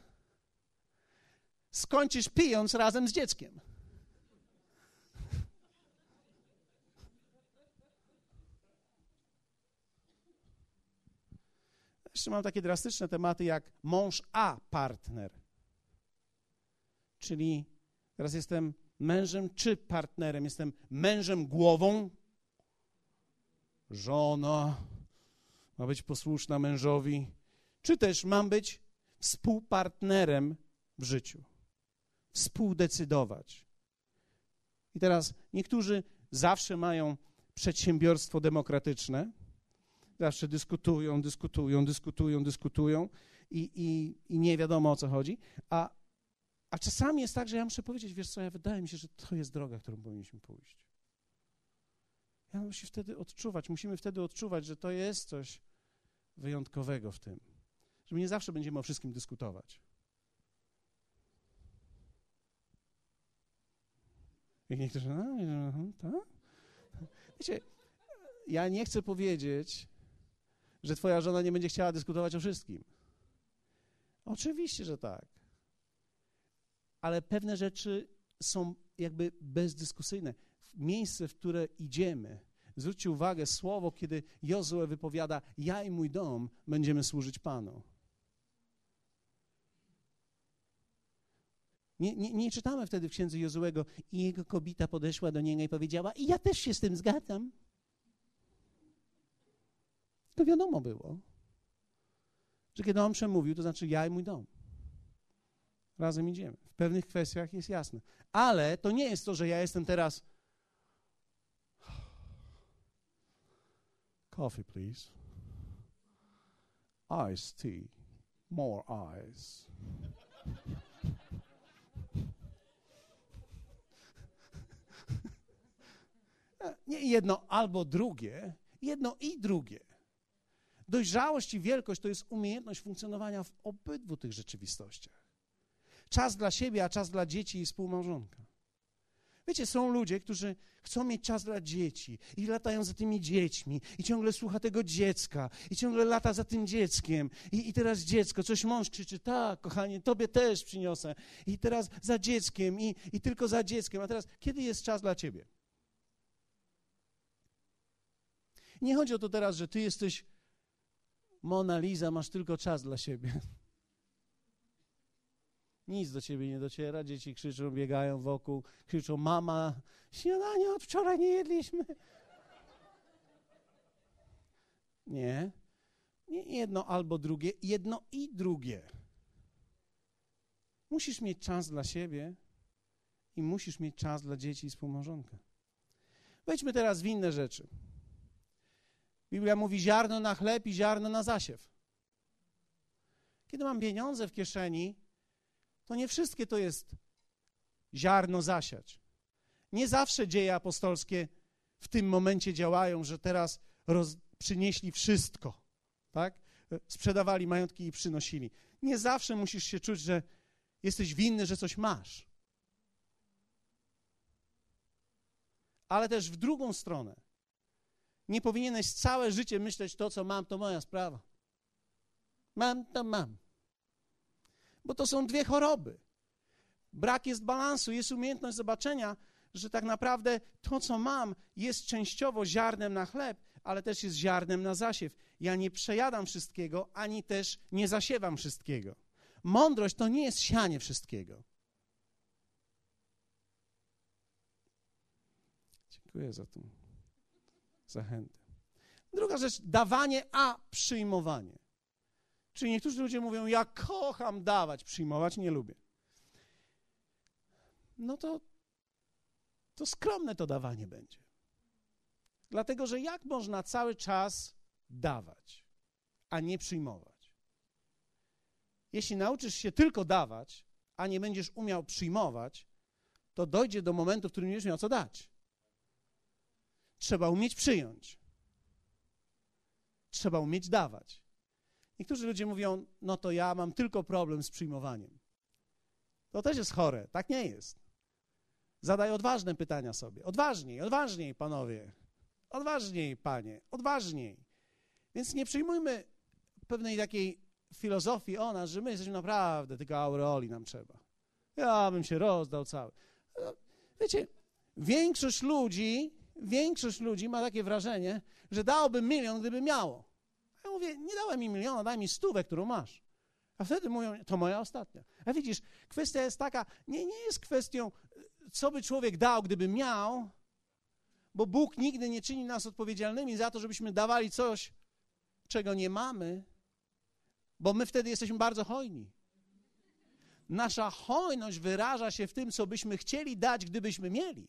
skończysz pijąc razem z dzieckiem. Jeszcze mam takie drastyczne tematy jak mąż a partner. Czyli teraz jestem mężem czy partnerem? Jestem mężem głową. Żona ma być posłuszna mężowi, czy też mam być współpartnerem w życiu, współdecydować. I teraz niektórzy zawsze mają przedsiębiorstwo demokratyczne, zawsze dyskutują, dyskutują, dyskutują, dyskutują i, i, i nie wiadomo o co chodzi, a, a czasami jest tak, że ja muszę powiedzieć, wiesz co, ja wydaje mi się, że to jest droga, którą powinniśmy pójść. Ja muszę wtedy odczuwać, musimy wtedy odczuwać, że to jest coś wyjątkowego w tym, że my nie zawsze będziemy o wszystkim dyskutować. I niektórzy, no, tak? Wiecie, ja nie chcę powiedzieć, że twoja żona nie będzie chciała dyskutować o wszystkim. Oczywiście, że tak. Ale pewne rzeczy są jakby bezdyskusyjne. Miejsce, w które idziemy, zwróćcie uwagę, słowo, kiedy Jozue wypowiada, ja i mój dom będziemy służyć Panu. Nie, nie, nie, czytamy wtedy w księdze Jozuego i jego kobieta podeszła do niego i powiedziała, i ja też się z tym zgadzam. To wiadomo było, że kiedy on przemówił, to znaczy ja i mój dom. Razem idziemy. W pewnych kwestiach jest jasne. Ale to nie jest to, że ja jestem teraz. Coffee, please. Ice tea. More eyes. Nie jedno albo drugie, jedno i drugie. Dojrzałość i wielkość to jest umiejętność funkcjonowania w obydwu tych rzeczywistościach. Czas dla siebie, a czas dla dzieci i współmałżonka. Wiecie, są ludzie, którzy chcą mieć czas dla dzieci i latają za tymi dziećmi i ciągle słucha tego dziecka i ciągle lata za tym dzieckiem i, i teraz dziecko, coś mąż krzyczy, tak, kochanie, tobie też przyniosę i teraz za dzieckiem i, i tylko za dzieckiem, a teraz kiedy jest czas dla ciebie? Nie chodzi o to teraz, że ty jesteś Mona Lisa, masz tylko czas dla siebie. Nic do ciebie nie dociera, dzieci krzyczą, biegają wokół, krzyczą, mama, śniadania od wczoraj nie jedliśmy. Nie. Nie jedno albo drugie, jedno i drugie. Musisz mieć czas dla siebie i musisz mieć czas dla dzieci i współmałżonka. Wejdźmy teraz w inne rzeczy. Biblia mówi ziarno na chleb i ziarno na zasiew. Kiedy mam pieniądze w kieszeni, to nie wszystkie to jest ziarno zasiać. Nie zawsze dzieje apostolskie w tym momencie działają, że teraz roz, przynieśli wszystko, tak? Sprzedawali majątki i przynosili. Nie zawsze musisz się czuć, że jesteś winny, że coś masz. Ale też w drugą stronę nie powinieneś całe życie myśleć, to co mam, to moja sprawa. Mam, to mam. Bo to są dwie choroby. Brak jest balansu, jest umiejętność zobaczenia, że tak naprawdę to, co mam, jest częściowo ziarnem na chleb, ale też jest ziarnem na zasiew. Ja nie przejadam wszystkiego, ani też nie zasiewam wszystkiego. Mądrość to nie jest sianie wszystkiego. Dziękuję za to zachętę. Druga rzecz, dawanie, a przyjmowanie. Czyli niektórzy ludzie mówią, ja kocham dawać, przyjmować nie lubię. No to, to skromne to dawanie będzie. Dlatego, że jak można cały czas dawać, a nie przyjmować. Jeśli nauczysz się tylko dawać, a nie będziesz umiał przyjmować, to dojdzie do momentu, w którym nie będziesz miał co dać. Trzeba umieć przyjąć. Trzeba umieć dawać. Niektórzy ludzie mówią, no to ja mam tylko problem z przyjmowaniem. To też jest chore, tak nie jest. Zadaj odważne pytania sobie. Odważniej, odważniej, panowie. Odważniej, panie, odważniej. Więc nie przyjmujmy pewnej takiej filozofii o nas, że my jesteśmy naprawdę, tylko aureoli nam trzeba. Ja bym się rozdał cały. Wiecie, większość ludzi, większość ludzi ma takie wrażenie, że dałoby milion, gdyby miało. Ja mówię, nie dałem mi miliona, daj mi stówę, którą masz. A wtedy mówią, to moja ostatnia. A widzisz, kwestia jest taka, nie, nie jest kwestią, co by człowiek dał, gdyby miał, bo Bóg nigdy nie czyni nas odpowiedzialnymi za to, żebyśmy dawali coś, czego nie mamy, bo my wtedy jesteśmy bardzo hojni. Nasza hojność wyraża się w tym, co byśmy chcieli dać, gdybyśmy mieli.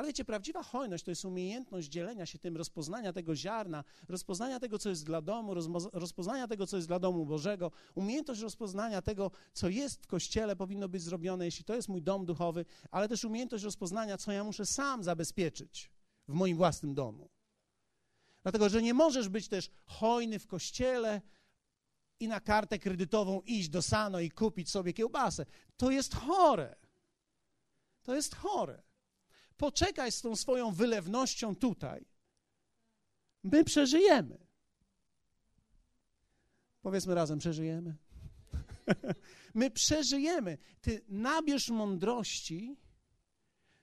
Ale wiecie, prawdziwa hojność to jest umiejętność dzielenia się tym, rozpoznania tego ziarna, rozpoznania tego, co jest dla domu, rozpoznania tego, co jest dla domu Bożego, umiejętność rozpoznania tego, co jest w kościele, powinno być zrobione, jeśli to jest mój dom duchowy, ale też umiejętność rozpoznania, co ja muszę sam zabezpieczyć w moim własnym domu. Dlatego, że nie możesz być też hojny w kościele i na kartę kredytową iść do Sano i kupić sobie kiełbasę. To jest chore. To jest chore. Poczekaj z tą swoją wylewnością tutaj. My przeżyjemy. Powiedzmy razem, przeżyjemy. My przeżyjemy. Ty nabierz mądrości,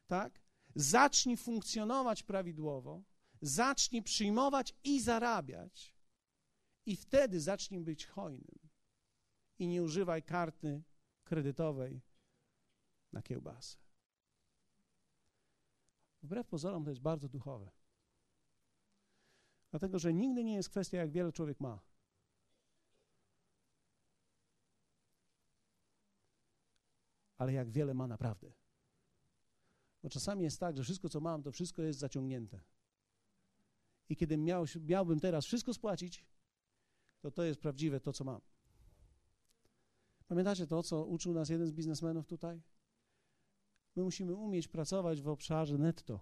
tak? Zacznij funkcjonować prawidłowo, zacznij przyjmować i zarabiać, i wtedy zacznij być hojnym. I nie używaj karty kredytowej na kiełbasę. Wbrew pozorom to jest bardzo duchowe. Dlatego, że nigdy nie jest kwestia, jak wiele człowiek ma. Ale jak wiele ma naprawdę. Bo czasami jest tak, że wszystko, co mam, to wszystko jest zaciągnięte. I kiedy miał, miałbym teraz wszystko spłacić, to to jest prawdziwe to, co mam. Pamiętacie to, co uczył nas jeden z biznesmenów tutaj? My musimy umieć pracować w obszarze netto,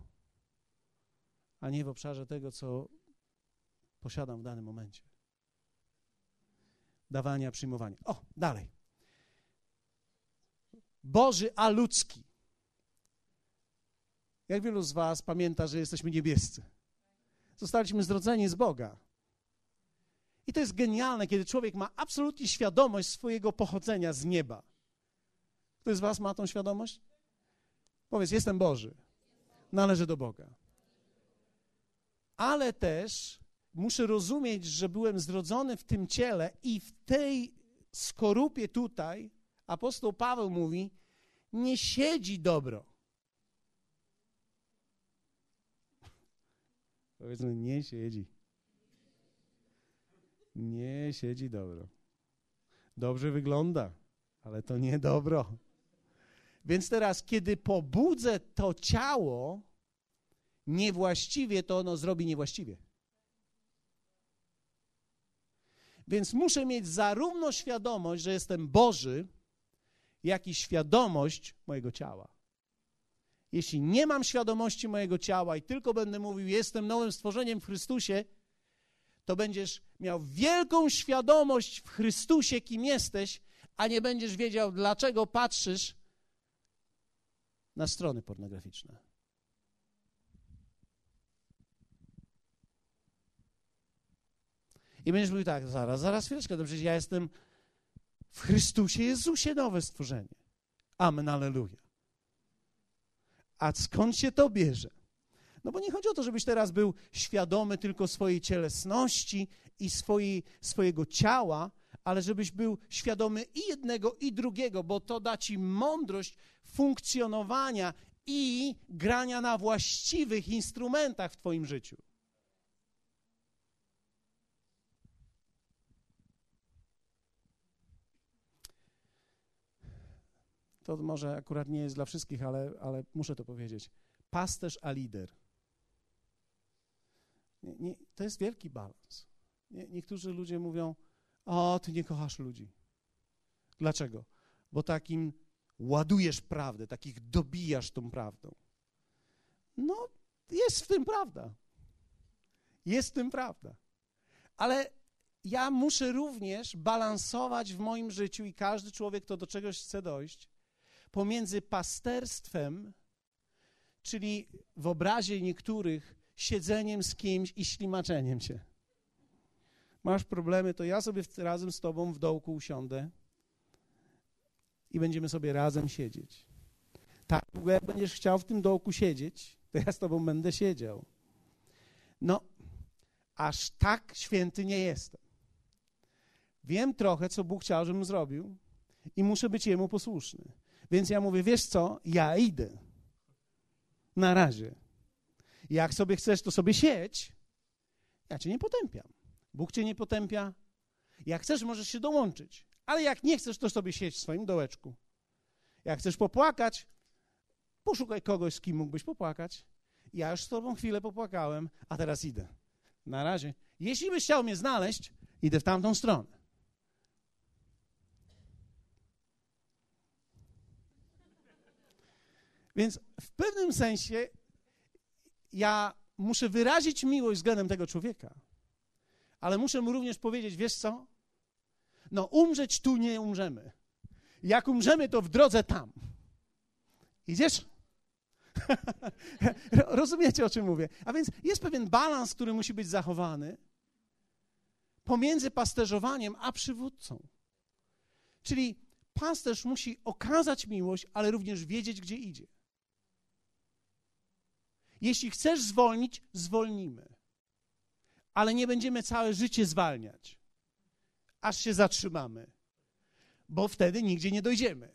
a nie w obszarze tego, co posiadam w danym momencie. Dawania, przyjmowania. O, dalej. Boży, a ludzki. Jak wielu z Was pamięta, że jesteśmy niebiescy? Zostaliśmy zrodzeni z Boga. I to jest genialne, kiedy człowiek ma absolutnie świadomość swojego pochodzenia z nieba. Kto z Was ma tą świadomość? Powiedz, jestem Boży. Należę do Boga. Ale też muszę rozumieć, że byłem zrodzony w tym ciele i w tej skorupie tutaj, apostoł Paweł mówi, nie siedzi dobro. Powiedzmy, nie siedzi. Nie siedzi dobro. Dobrze wygląda, ale to nie dobro. Więc teraz, kiedy pobudzę to ciało niewłaściwie, to ono zrobi niewłaściwie. Więc muszę mieć zarówno świadomość, że jestem Boży, jak i świadomość mojego ciała. Jeśli nie mam świadomości mojego ciała i tylko będę mówił, jestem nowym stworzeniem w Chrystusie, to będziesz miał wielką świadomość w Chrystusie, kim jesteś, a nie będziesz wiedział, dlaczego patrzysz na strony pornograficzne. I będziesz mówił tak, zaraz, zaraz chwileczkę, przecież ja jestem w Chrystusie Jezusie nowe stworzenie. Amen, aleluja. A skąd się to bierze? No bo nie chodzi o to, żebyś teraz był świadomy tylko swojej cielesności i swojej, swojego ciała, ale żebyś był świadomy i jednego, i drugiego, bo to da ci mądrość funkcjonowania i grania na właściwych instrumentach w Twoim życiu. To może akurat nie jest dla wszystkich, ale, ale muszę to powiedzieć. Pasterz a lider. Nie, nie, to jest wielki balans. Nie, niektórzy ludzie mówią, o, ty nie kochasz ludzi. Dlaczego? Bo takim ładujesz prawdę, takich dobijasz tą prawdą. No, jest w tym prawda. Jest w tym prawda. Ale ja muszę również balansować w moim życiu i każdy człowiek, kto do czegoś chce dojść, pomiędzy pasterstwem, czyli w obrazie niektórych siedzeniem z kimś i ślimaczeniem się. Masz problemy, to ja sobie razem z tobą w dołku usiądę i będziemy sobie razem siedzieć. Tak jak będziesz chciał w tym dołku siedzieć, to ja z tobą będę siedział. No, aż tak święty nie jestem. Wiem trochę, co Bóg chciał, żebym zrobił i muszę być Jemu posłuszny. Więc ja mówię, wiesz co, ja idę. Na razie. Jak sobie chcesz, to sobie siedź. Ja cię nie potępiam. Bóg cię nie potępia. Jak chcesz, możesz się dołączyć. Ale jak nie chcesz, to sobie siedź w swoim dołeczku. Jak chcesz popłakać, poszukaj kogoś, z kim mógłbyś popłakać. Ja już z tobą chwilę popłakałem, a teraz idę. Na razie. Jeśli byś chciał mnie znaleźć, idę w tamtą stronę. Więc w pewnym sensie ja muszę wyrazić miłość względem tego człowieka, ale muszę mu również powiedzieć, wiesz co? No umrzeć tu nie umrzemy. Jak umrzemy, to w drodze tam. Idziesz? Rozumiecie, o czym mówię? A więc jest pewien balans, który musi być zachowany pomiędzy pasterzowaniem a przywódcą. Czyli pasterz musi okazać miłość, ale również wiedzieć, gdzie idzie. Jeśli chcesz zwolnić, zwolnimy. Ale nie będziemy całe życie zwalniać, aż się zatrzymamy, bo wtedy nigdzie nie dojdziemy.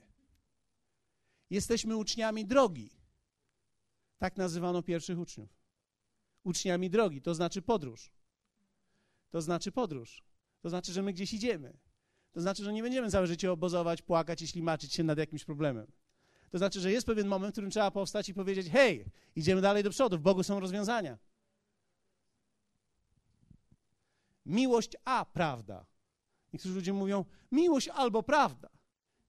Jesteśmy uczniami drogi. Tak nazywano pierwszych uczniów. Uczniami drogi, to znaczy podróż. To znaczy podróż. To znaczy, że my gdzieś idziemy. To znaczy, że nie będziemy całe życie obozować, płakać i ślimaczyć się nad jakimś problemem. To znaczy, że jest pewien moment, w którym trzeba powstać i powiedzieć: hej, idziemy dalej do przodu, w Bogu są rozwiązania. Miłość a prawda. Niektórzy ludzie mówią: miłość albo prawda.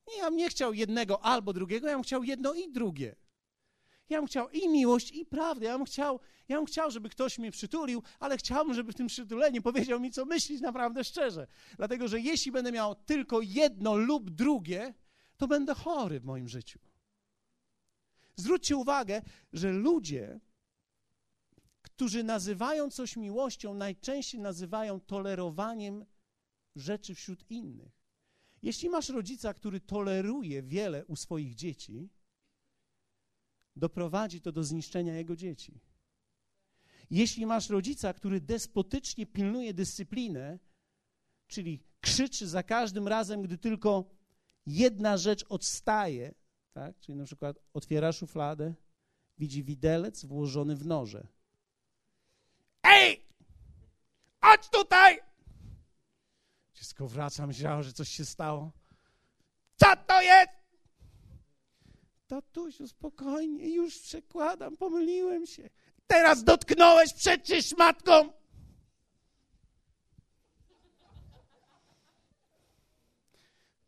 Nie, ja bym nie chciał jednego albo drugiego, ja bym chciał jedno i drugie. Ja bym chciał i miłość, i prawdę. Ja bym chciał, ja bym chciał, żeby ktoś mnie przytulił, ale chciałbym, żeby w tym przytuleniu powiedział mi, co myślić naprawdę szczerze. Dlatego, że jeśli będę miał tylko jedno lub drugie, to będę chory w moim życiu. Zwróćcie uwagę, że ludzie, którzy nazywają coś miłością, najczęściej nazywają tolerowaniem rzeczy wśród innych. Jeśli masz rodzica, który toleruje wiele u swoich dzieci, doprowadzi to do zniszczenia jego dzieci. Jeśli masz rodzica, który despotycznie pilnuje dyscyplinę, czyli krzyczy za każdym razem, gdy tylko jedna rzecz odstaje, tak? Czyli na przykład otwiera szufladę, widzi widelec włożony w noże. Ej! Chodź tutaj! Dziecko wraca, myślało, że coś się stało. Co to jest? Tatusiu, spokojnie, już przekładam, pomyliłem się. Teraz dotknąłeś przecież matką.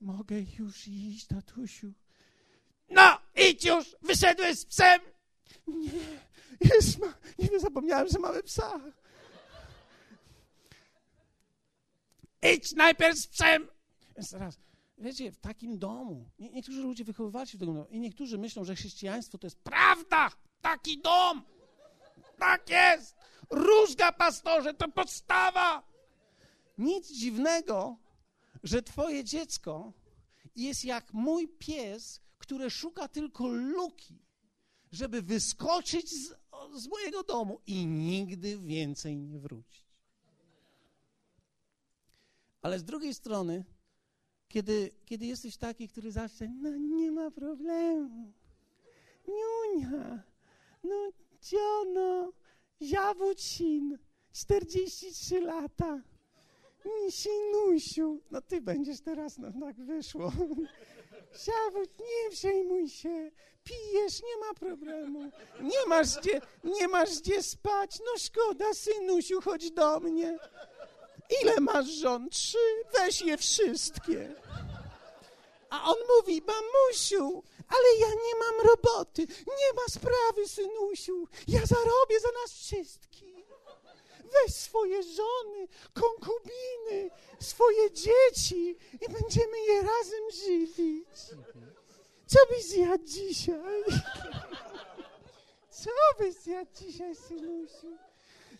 Mogę już iść, tatusiu. No, idź już, wyszedłeś z psem. Nie, jest, ma, nie zapomniałem, że mamy psa. Idź najpierw z psem. Teraz, wiecie, w takim domu, nie, niektórzy ludzie wychowywali się w takim domu i niektórzy myślą, że chrześcijaństwo to jest prawda, taki dom. Tak jest. Różga, pastorze, to podstawa. Nic dziwnego, że twoje dziecko jest jak mój pies, które szuka tylko luki, żeby wyskoczyć z, z mojego domu i nigdy więcej nie wrócić. Ale z drugiej strony, kiedy, kiedy jesteś taki, który zawsze, no nie ma problemu, niunia, no dziono, ziawucin, 43 lata, Sinusiu, no ty będziesz teraz, no tak wyszło. Zawód, nie przejmuj się. Pijesz, nie ma problemu. Nie masz gdzie, nie masz gdzie spać. No szkoda, synusiu, chodź do mnie. Ile masz żon? Trzy. Weź je wszystkie. A on mówi, mamusiu, ale ja nie mam roboty. Nie ma sprawy, synusiu. Ja zarobię za nas wszystkich. Weź swoje żony, konkubiny, swoje dzieci i będziemy je razem żywić. Co byś zjadł dzisiaj? Co byś zjadł dzisiaj, synusiu?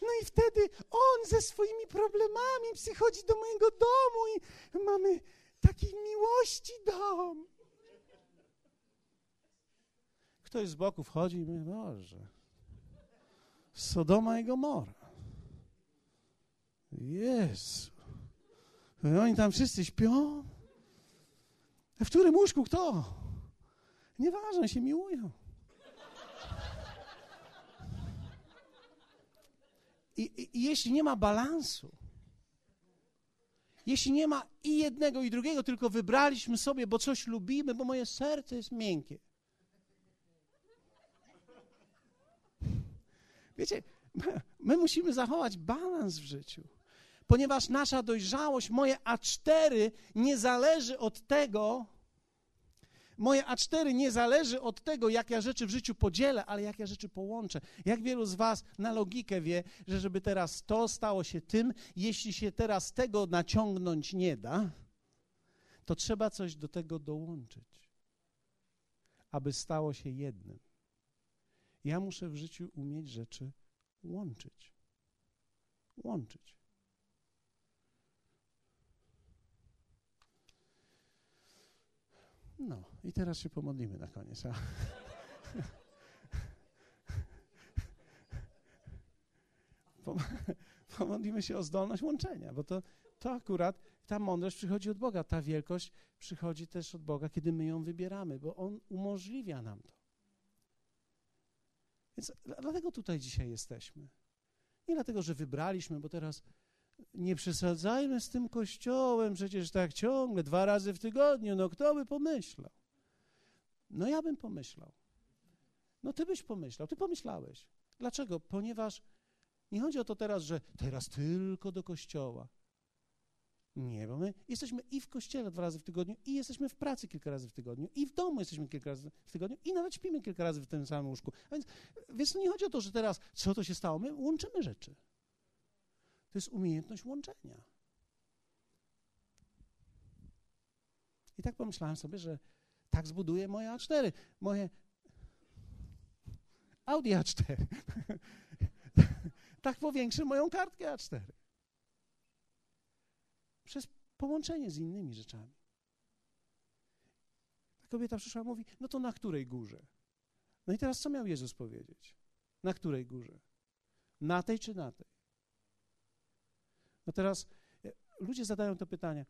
No i wtedy on ze swoimi problemami przychodzi do mojego domu i mamy taki miłości dom. Ktoś z boku wchodzi i mówi, Boże, Sodoma i Gomora. Jezu. I oni tam wszyscy śpią. W którym łóżku kto? Nieważne, się miłują. I, i, I, jeśli nie ma balansu, jeśli nie ma i jednego, i drugiego, tylko wybraliśmy sobie, bo coś lubimy, bo moje serce jest miękkie. Wiecie, my, my musimy zachować balans w życiu ponieważ nasza dojrzałość, moje A4 nie zależy od tego, moje A4 nie zależy od tego, jak ja rzeczy w życiu podzielę, ale jak ja rzeczy połączę. Jak wielu z Was na logikę wie, że żeby teraz to stało się tym, jeśli się teraz tego naciągnąć nie da, to trzeba coś do tego dołączyć, aby stało się jednym. Ja muszę w życiu umieć rzeczy łączyć. Łączyć. No i teraz się pomodlimy na koniec. A? Pomodlimy się o zdolność łączenia, bo to, to akurat ta mądrość przychodzi od Boga, ta wielkość przychodzi też od Boga, kiedy my ją wybieramy, bo On umożliwia nam to. Więc dlatego tutaj dzisiaj jesteśmy. Nie dlatego, że wybraliśmy, bo teraz nie przesadzajmy z tym kościołem, przecież tak ciągle, dwa razy w tygodniu, no kto by pomyślał? No ja bym pomyślał. No ty byś pomyślał, ty pomyślałeś. Dlaczego? Ponieważ nie chodzi o to teraz, że teraz tylko do kościoła. Nie, bo my jesteśmy i w kościele dwa razy w tygodniu, i jesteśmy w pracy kilka razy w tygodniu, i w domu jesteśmy kilka razy w tygodniu, i nawet śpimy kilka razy w tym samym łóżku. A więc, więc nie chodzi o to, że teraz co to się stało. My łączymy rzeczy. To jest umiejętność łączenia. I tak pomyślałem sobie, że tak zbuduję moje A4, moje Audi A4. tak powiększę moją kartkę A4. Przez połączenie z innymi rzeczami. Ta kobieta przyszła mówi, no to na której górze? No i teraz co miał Jezus powiedzieć? Na której górze? Na tej czy na tej? No teraz e, ludzie zadają to pytanie,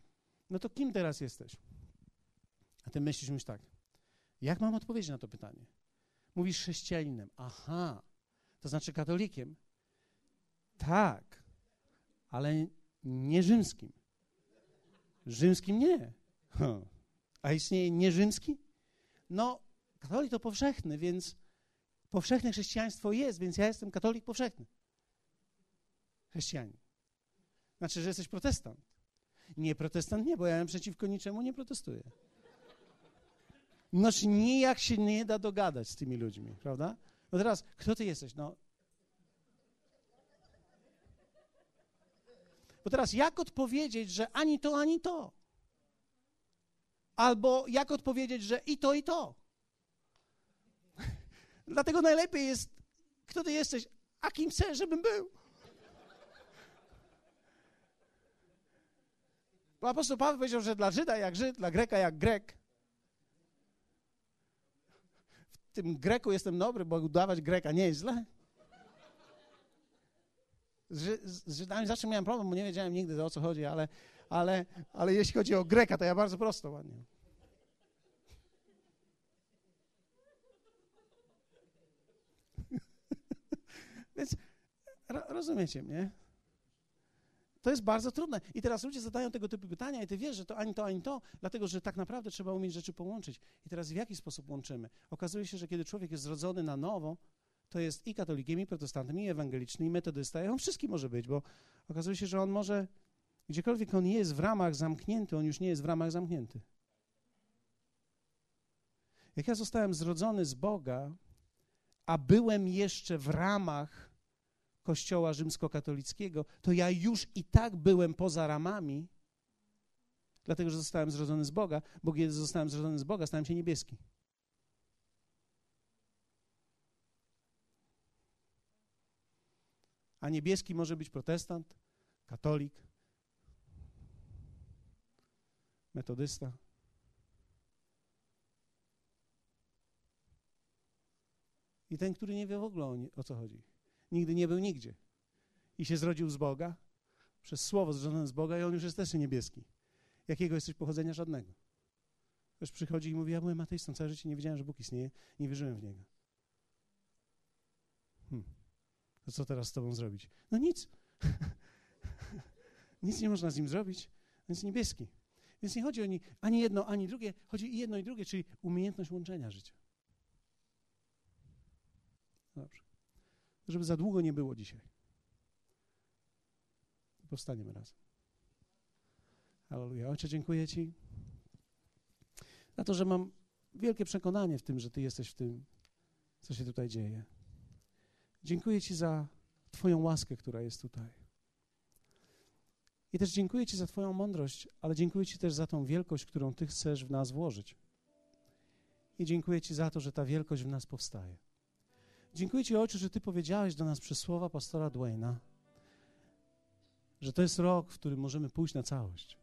no to kim teraz jesteś? A ty myślisz, myślisz tak, jak mam odpowiedzieć na to pytanie? Mówisz chrześcijaninem. Aha, to znaczy katolikiem. Tak, ale nie rzymskim. Rzymskim nie. Huh. A istnieje nierzymski? No, katolik to powszechny, więc powszechne chrześcijaństwo jest, więc ja jestem katolik powszechny. Chrześcijanin. Znaczy, że jesteś protestant. Nie, protestant nie, bo ja przeciwko niczemu nie protestuję. Noż nijak się nie da dogadać z tymi ludźmi, prawda? No teraz, kto ty jesteś? No. Bo teraz, jak odpowiedzieć, że ani to, ani to? Albo jak odpowiedzieć, że i to, i to? Dlatego najlepiej jest, kto ty jesteś, a kim chcesz, żebym był. Apostoł Paweł powiedział, że dla Żyda jak Żyd, dla Greka jak Grek. W tym Greku jestem dobry, bo udawać Greka nie jest źle. Z, z Żydami zawsze miałem problem, bo nie wiedziałem nigdy o co chodzi, ale, ale, ale jeśli chodzi o Greka, to ja bardzo prosto ładnie. Więc ro, rozumiecie mnie? To jest bardzo trudne. I teraz ludzie zadają tego typu pytania i ty wiesz, że to ani to, ani to, dlatego że tak naprawdę trzeba umieć rzeczy połączyć. I teraz w jaki sposób łączymy? Okazuje się, że kiedy człowiek jest zrodzony na nowo, to jest i katolikiem, i protestantem, i ewangeliczny, i metodysta, i on wszystkim może być, bo okazuje się, że on może, gdziekolwiek on jest w ramach zamknięty, on już nie jest w ramach zamknięty. Jak ja zostałem zrodzony z Boga, a byłem jeszcze w ramach Kościoła rzymskokatolickiego, to ja już i tak byłem poza ramami, dlatego że zostałem zrodzony z Boga, bo kiedy zostałem zrodzony z Boga, stałem się niebieski. A niebieski może być protestant, katolik, metodysta. I ten, który nie wie w ogóle o, nie, o co chodzi. Nigdy nie był nigdzie. I się zrodził z Boga, przez słowo zrodzone z Boga, i on już jest też niebieski. Jakiego jesteś pochodzenia? Żadnego. Ktoś przychodzi i mówi, ja byłem ateistą, całe życie nie wiedziałem, że Bóg istnieje, nie wierzyłem w Niego. Hmm. To co teraz z tobą zrobić? No nic. nic nie można z nim zrobić. Więc niebieski. Więc nie chodzi o ni, ani jedno, ani drugie. Chodzi i jedno, i drugie, czyli umiejętność łączenia życia. Dobrze. Żeby za długo nie było dzisiaj. Powstaniemy razem. Halleluja. Ojcze, dziękuję Ci za to, że mam wielkie przekonanie w tym, że Ty jesteś w tym, co się tutaj dzieje. Dziękuję Ci za Twoją łaskę, która jest tutaj. I też dziękuję Ci za Twoją mądrość, ale dziękuję Ci też za tą wielkość, którą Ty chcesz w nas włożyć. I dziękuję Ci za to, że ta wielkość w nas powstaje. Dziękuję Ci, Ojcze, że Ty powiedziałeś do nas przez słowa pastora Dwayna, że to jest rok, w którym możemy pójść na całość.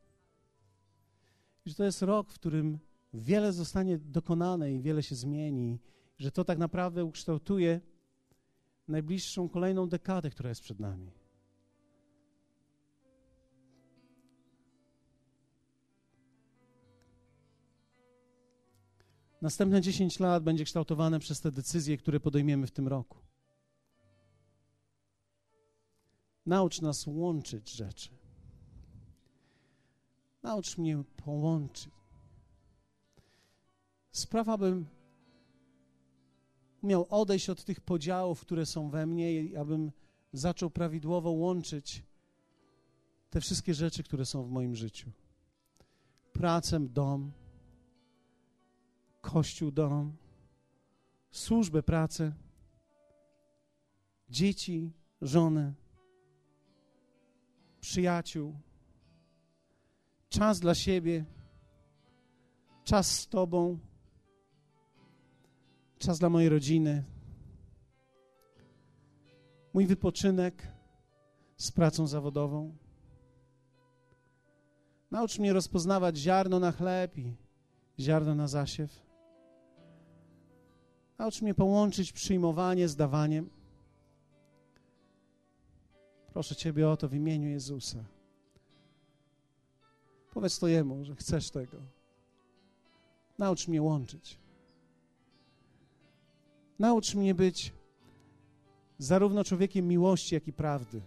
I że to jest rok, w którym wiele zostanie dokonane i wiele się zmieni, że to tak naprawdę ukształtuje najbliższą kolejną dekadę, która jest przed nami. Następne 10 lat będzie kształtowane przez te decyzje, które podejmiemy w tym roku. Naucz nas łączyć rzeczy. Naucz mnie połączyć. Sprawa, bym umiał odejść od tych podziałów, które są we mnie, i abym zaczął prawidłowo łączyć te wszystkie rzeczy, które są w moim życiu. Pracę, dom, kościół, dom, służbę, pracę, dzieci, żonę, przyjaciół, czas dla siebie, czas z Tobą czas dla mojej rodziny, mój wypoczynek z pracą zawodową. Naucz mnie rozpoznawać ziarno na chleb i ziarno na zasiew. Naucz mnie połączyć przyjmowanie z dawaniem. Proszę Ciebie o to w imieniu Jezusa. Powiedz to Jemu, że chcesz tego. Naucz mnie łączyć. Naucz mnie być zarówno człowiekiem miłości, jak i prawdy.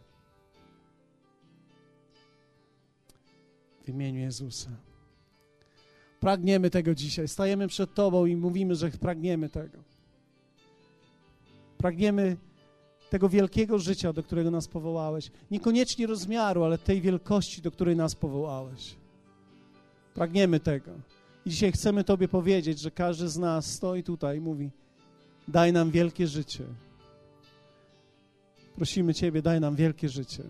W imieniu Jezusa. Pragniemy tego dzisiaj. Stajemy przed Tobą i mówimy, że pragniemy tego. Pragniemy tego wielkiego życia, do którego nas powołałeś. Niekoniecznie rozmiaru, ale tej wielkości, do której nas powołałeś. Pragniemy tego. I dzisiaj chcemy Tobie powiedzieć, że każdy z nas stoi tutaj i mówi: Daj nam wielkie życie. Prosimy Ciebie, daj nam wielkie życie.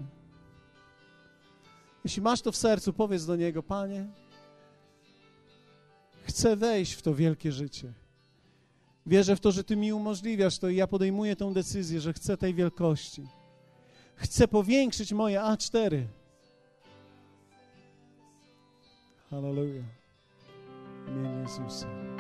Jeśli masz to w sercu, powiedz do Niego, Panie, chcę wejść w to wielkie życie. Wierzę w to, że Ty mi umożliwiasz to i ja podejmuję tę decyzję, że chcę tej wielkości. Chcę powiększyć moje A4. Hallelujah. Imieniu Jezusa.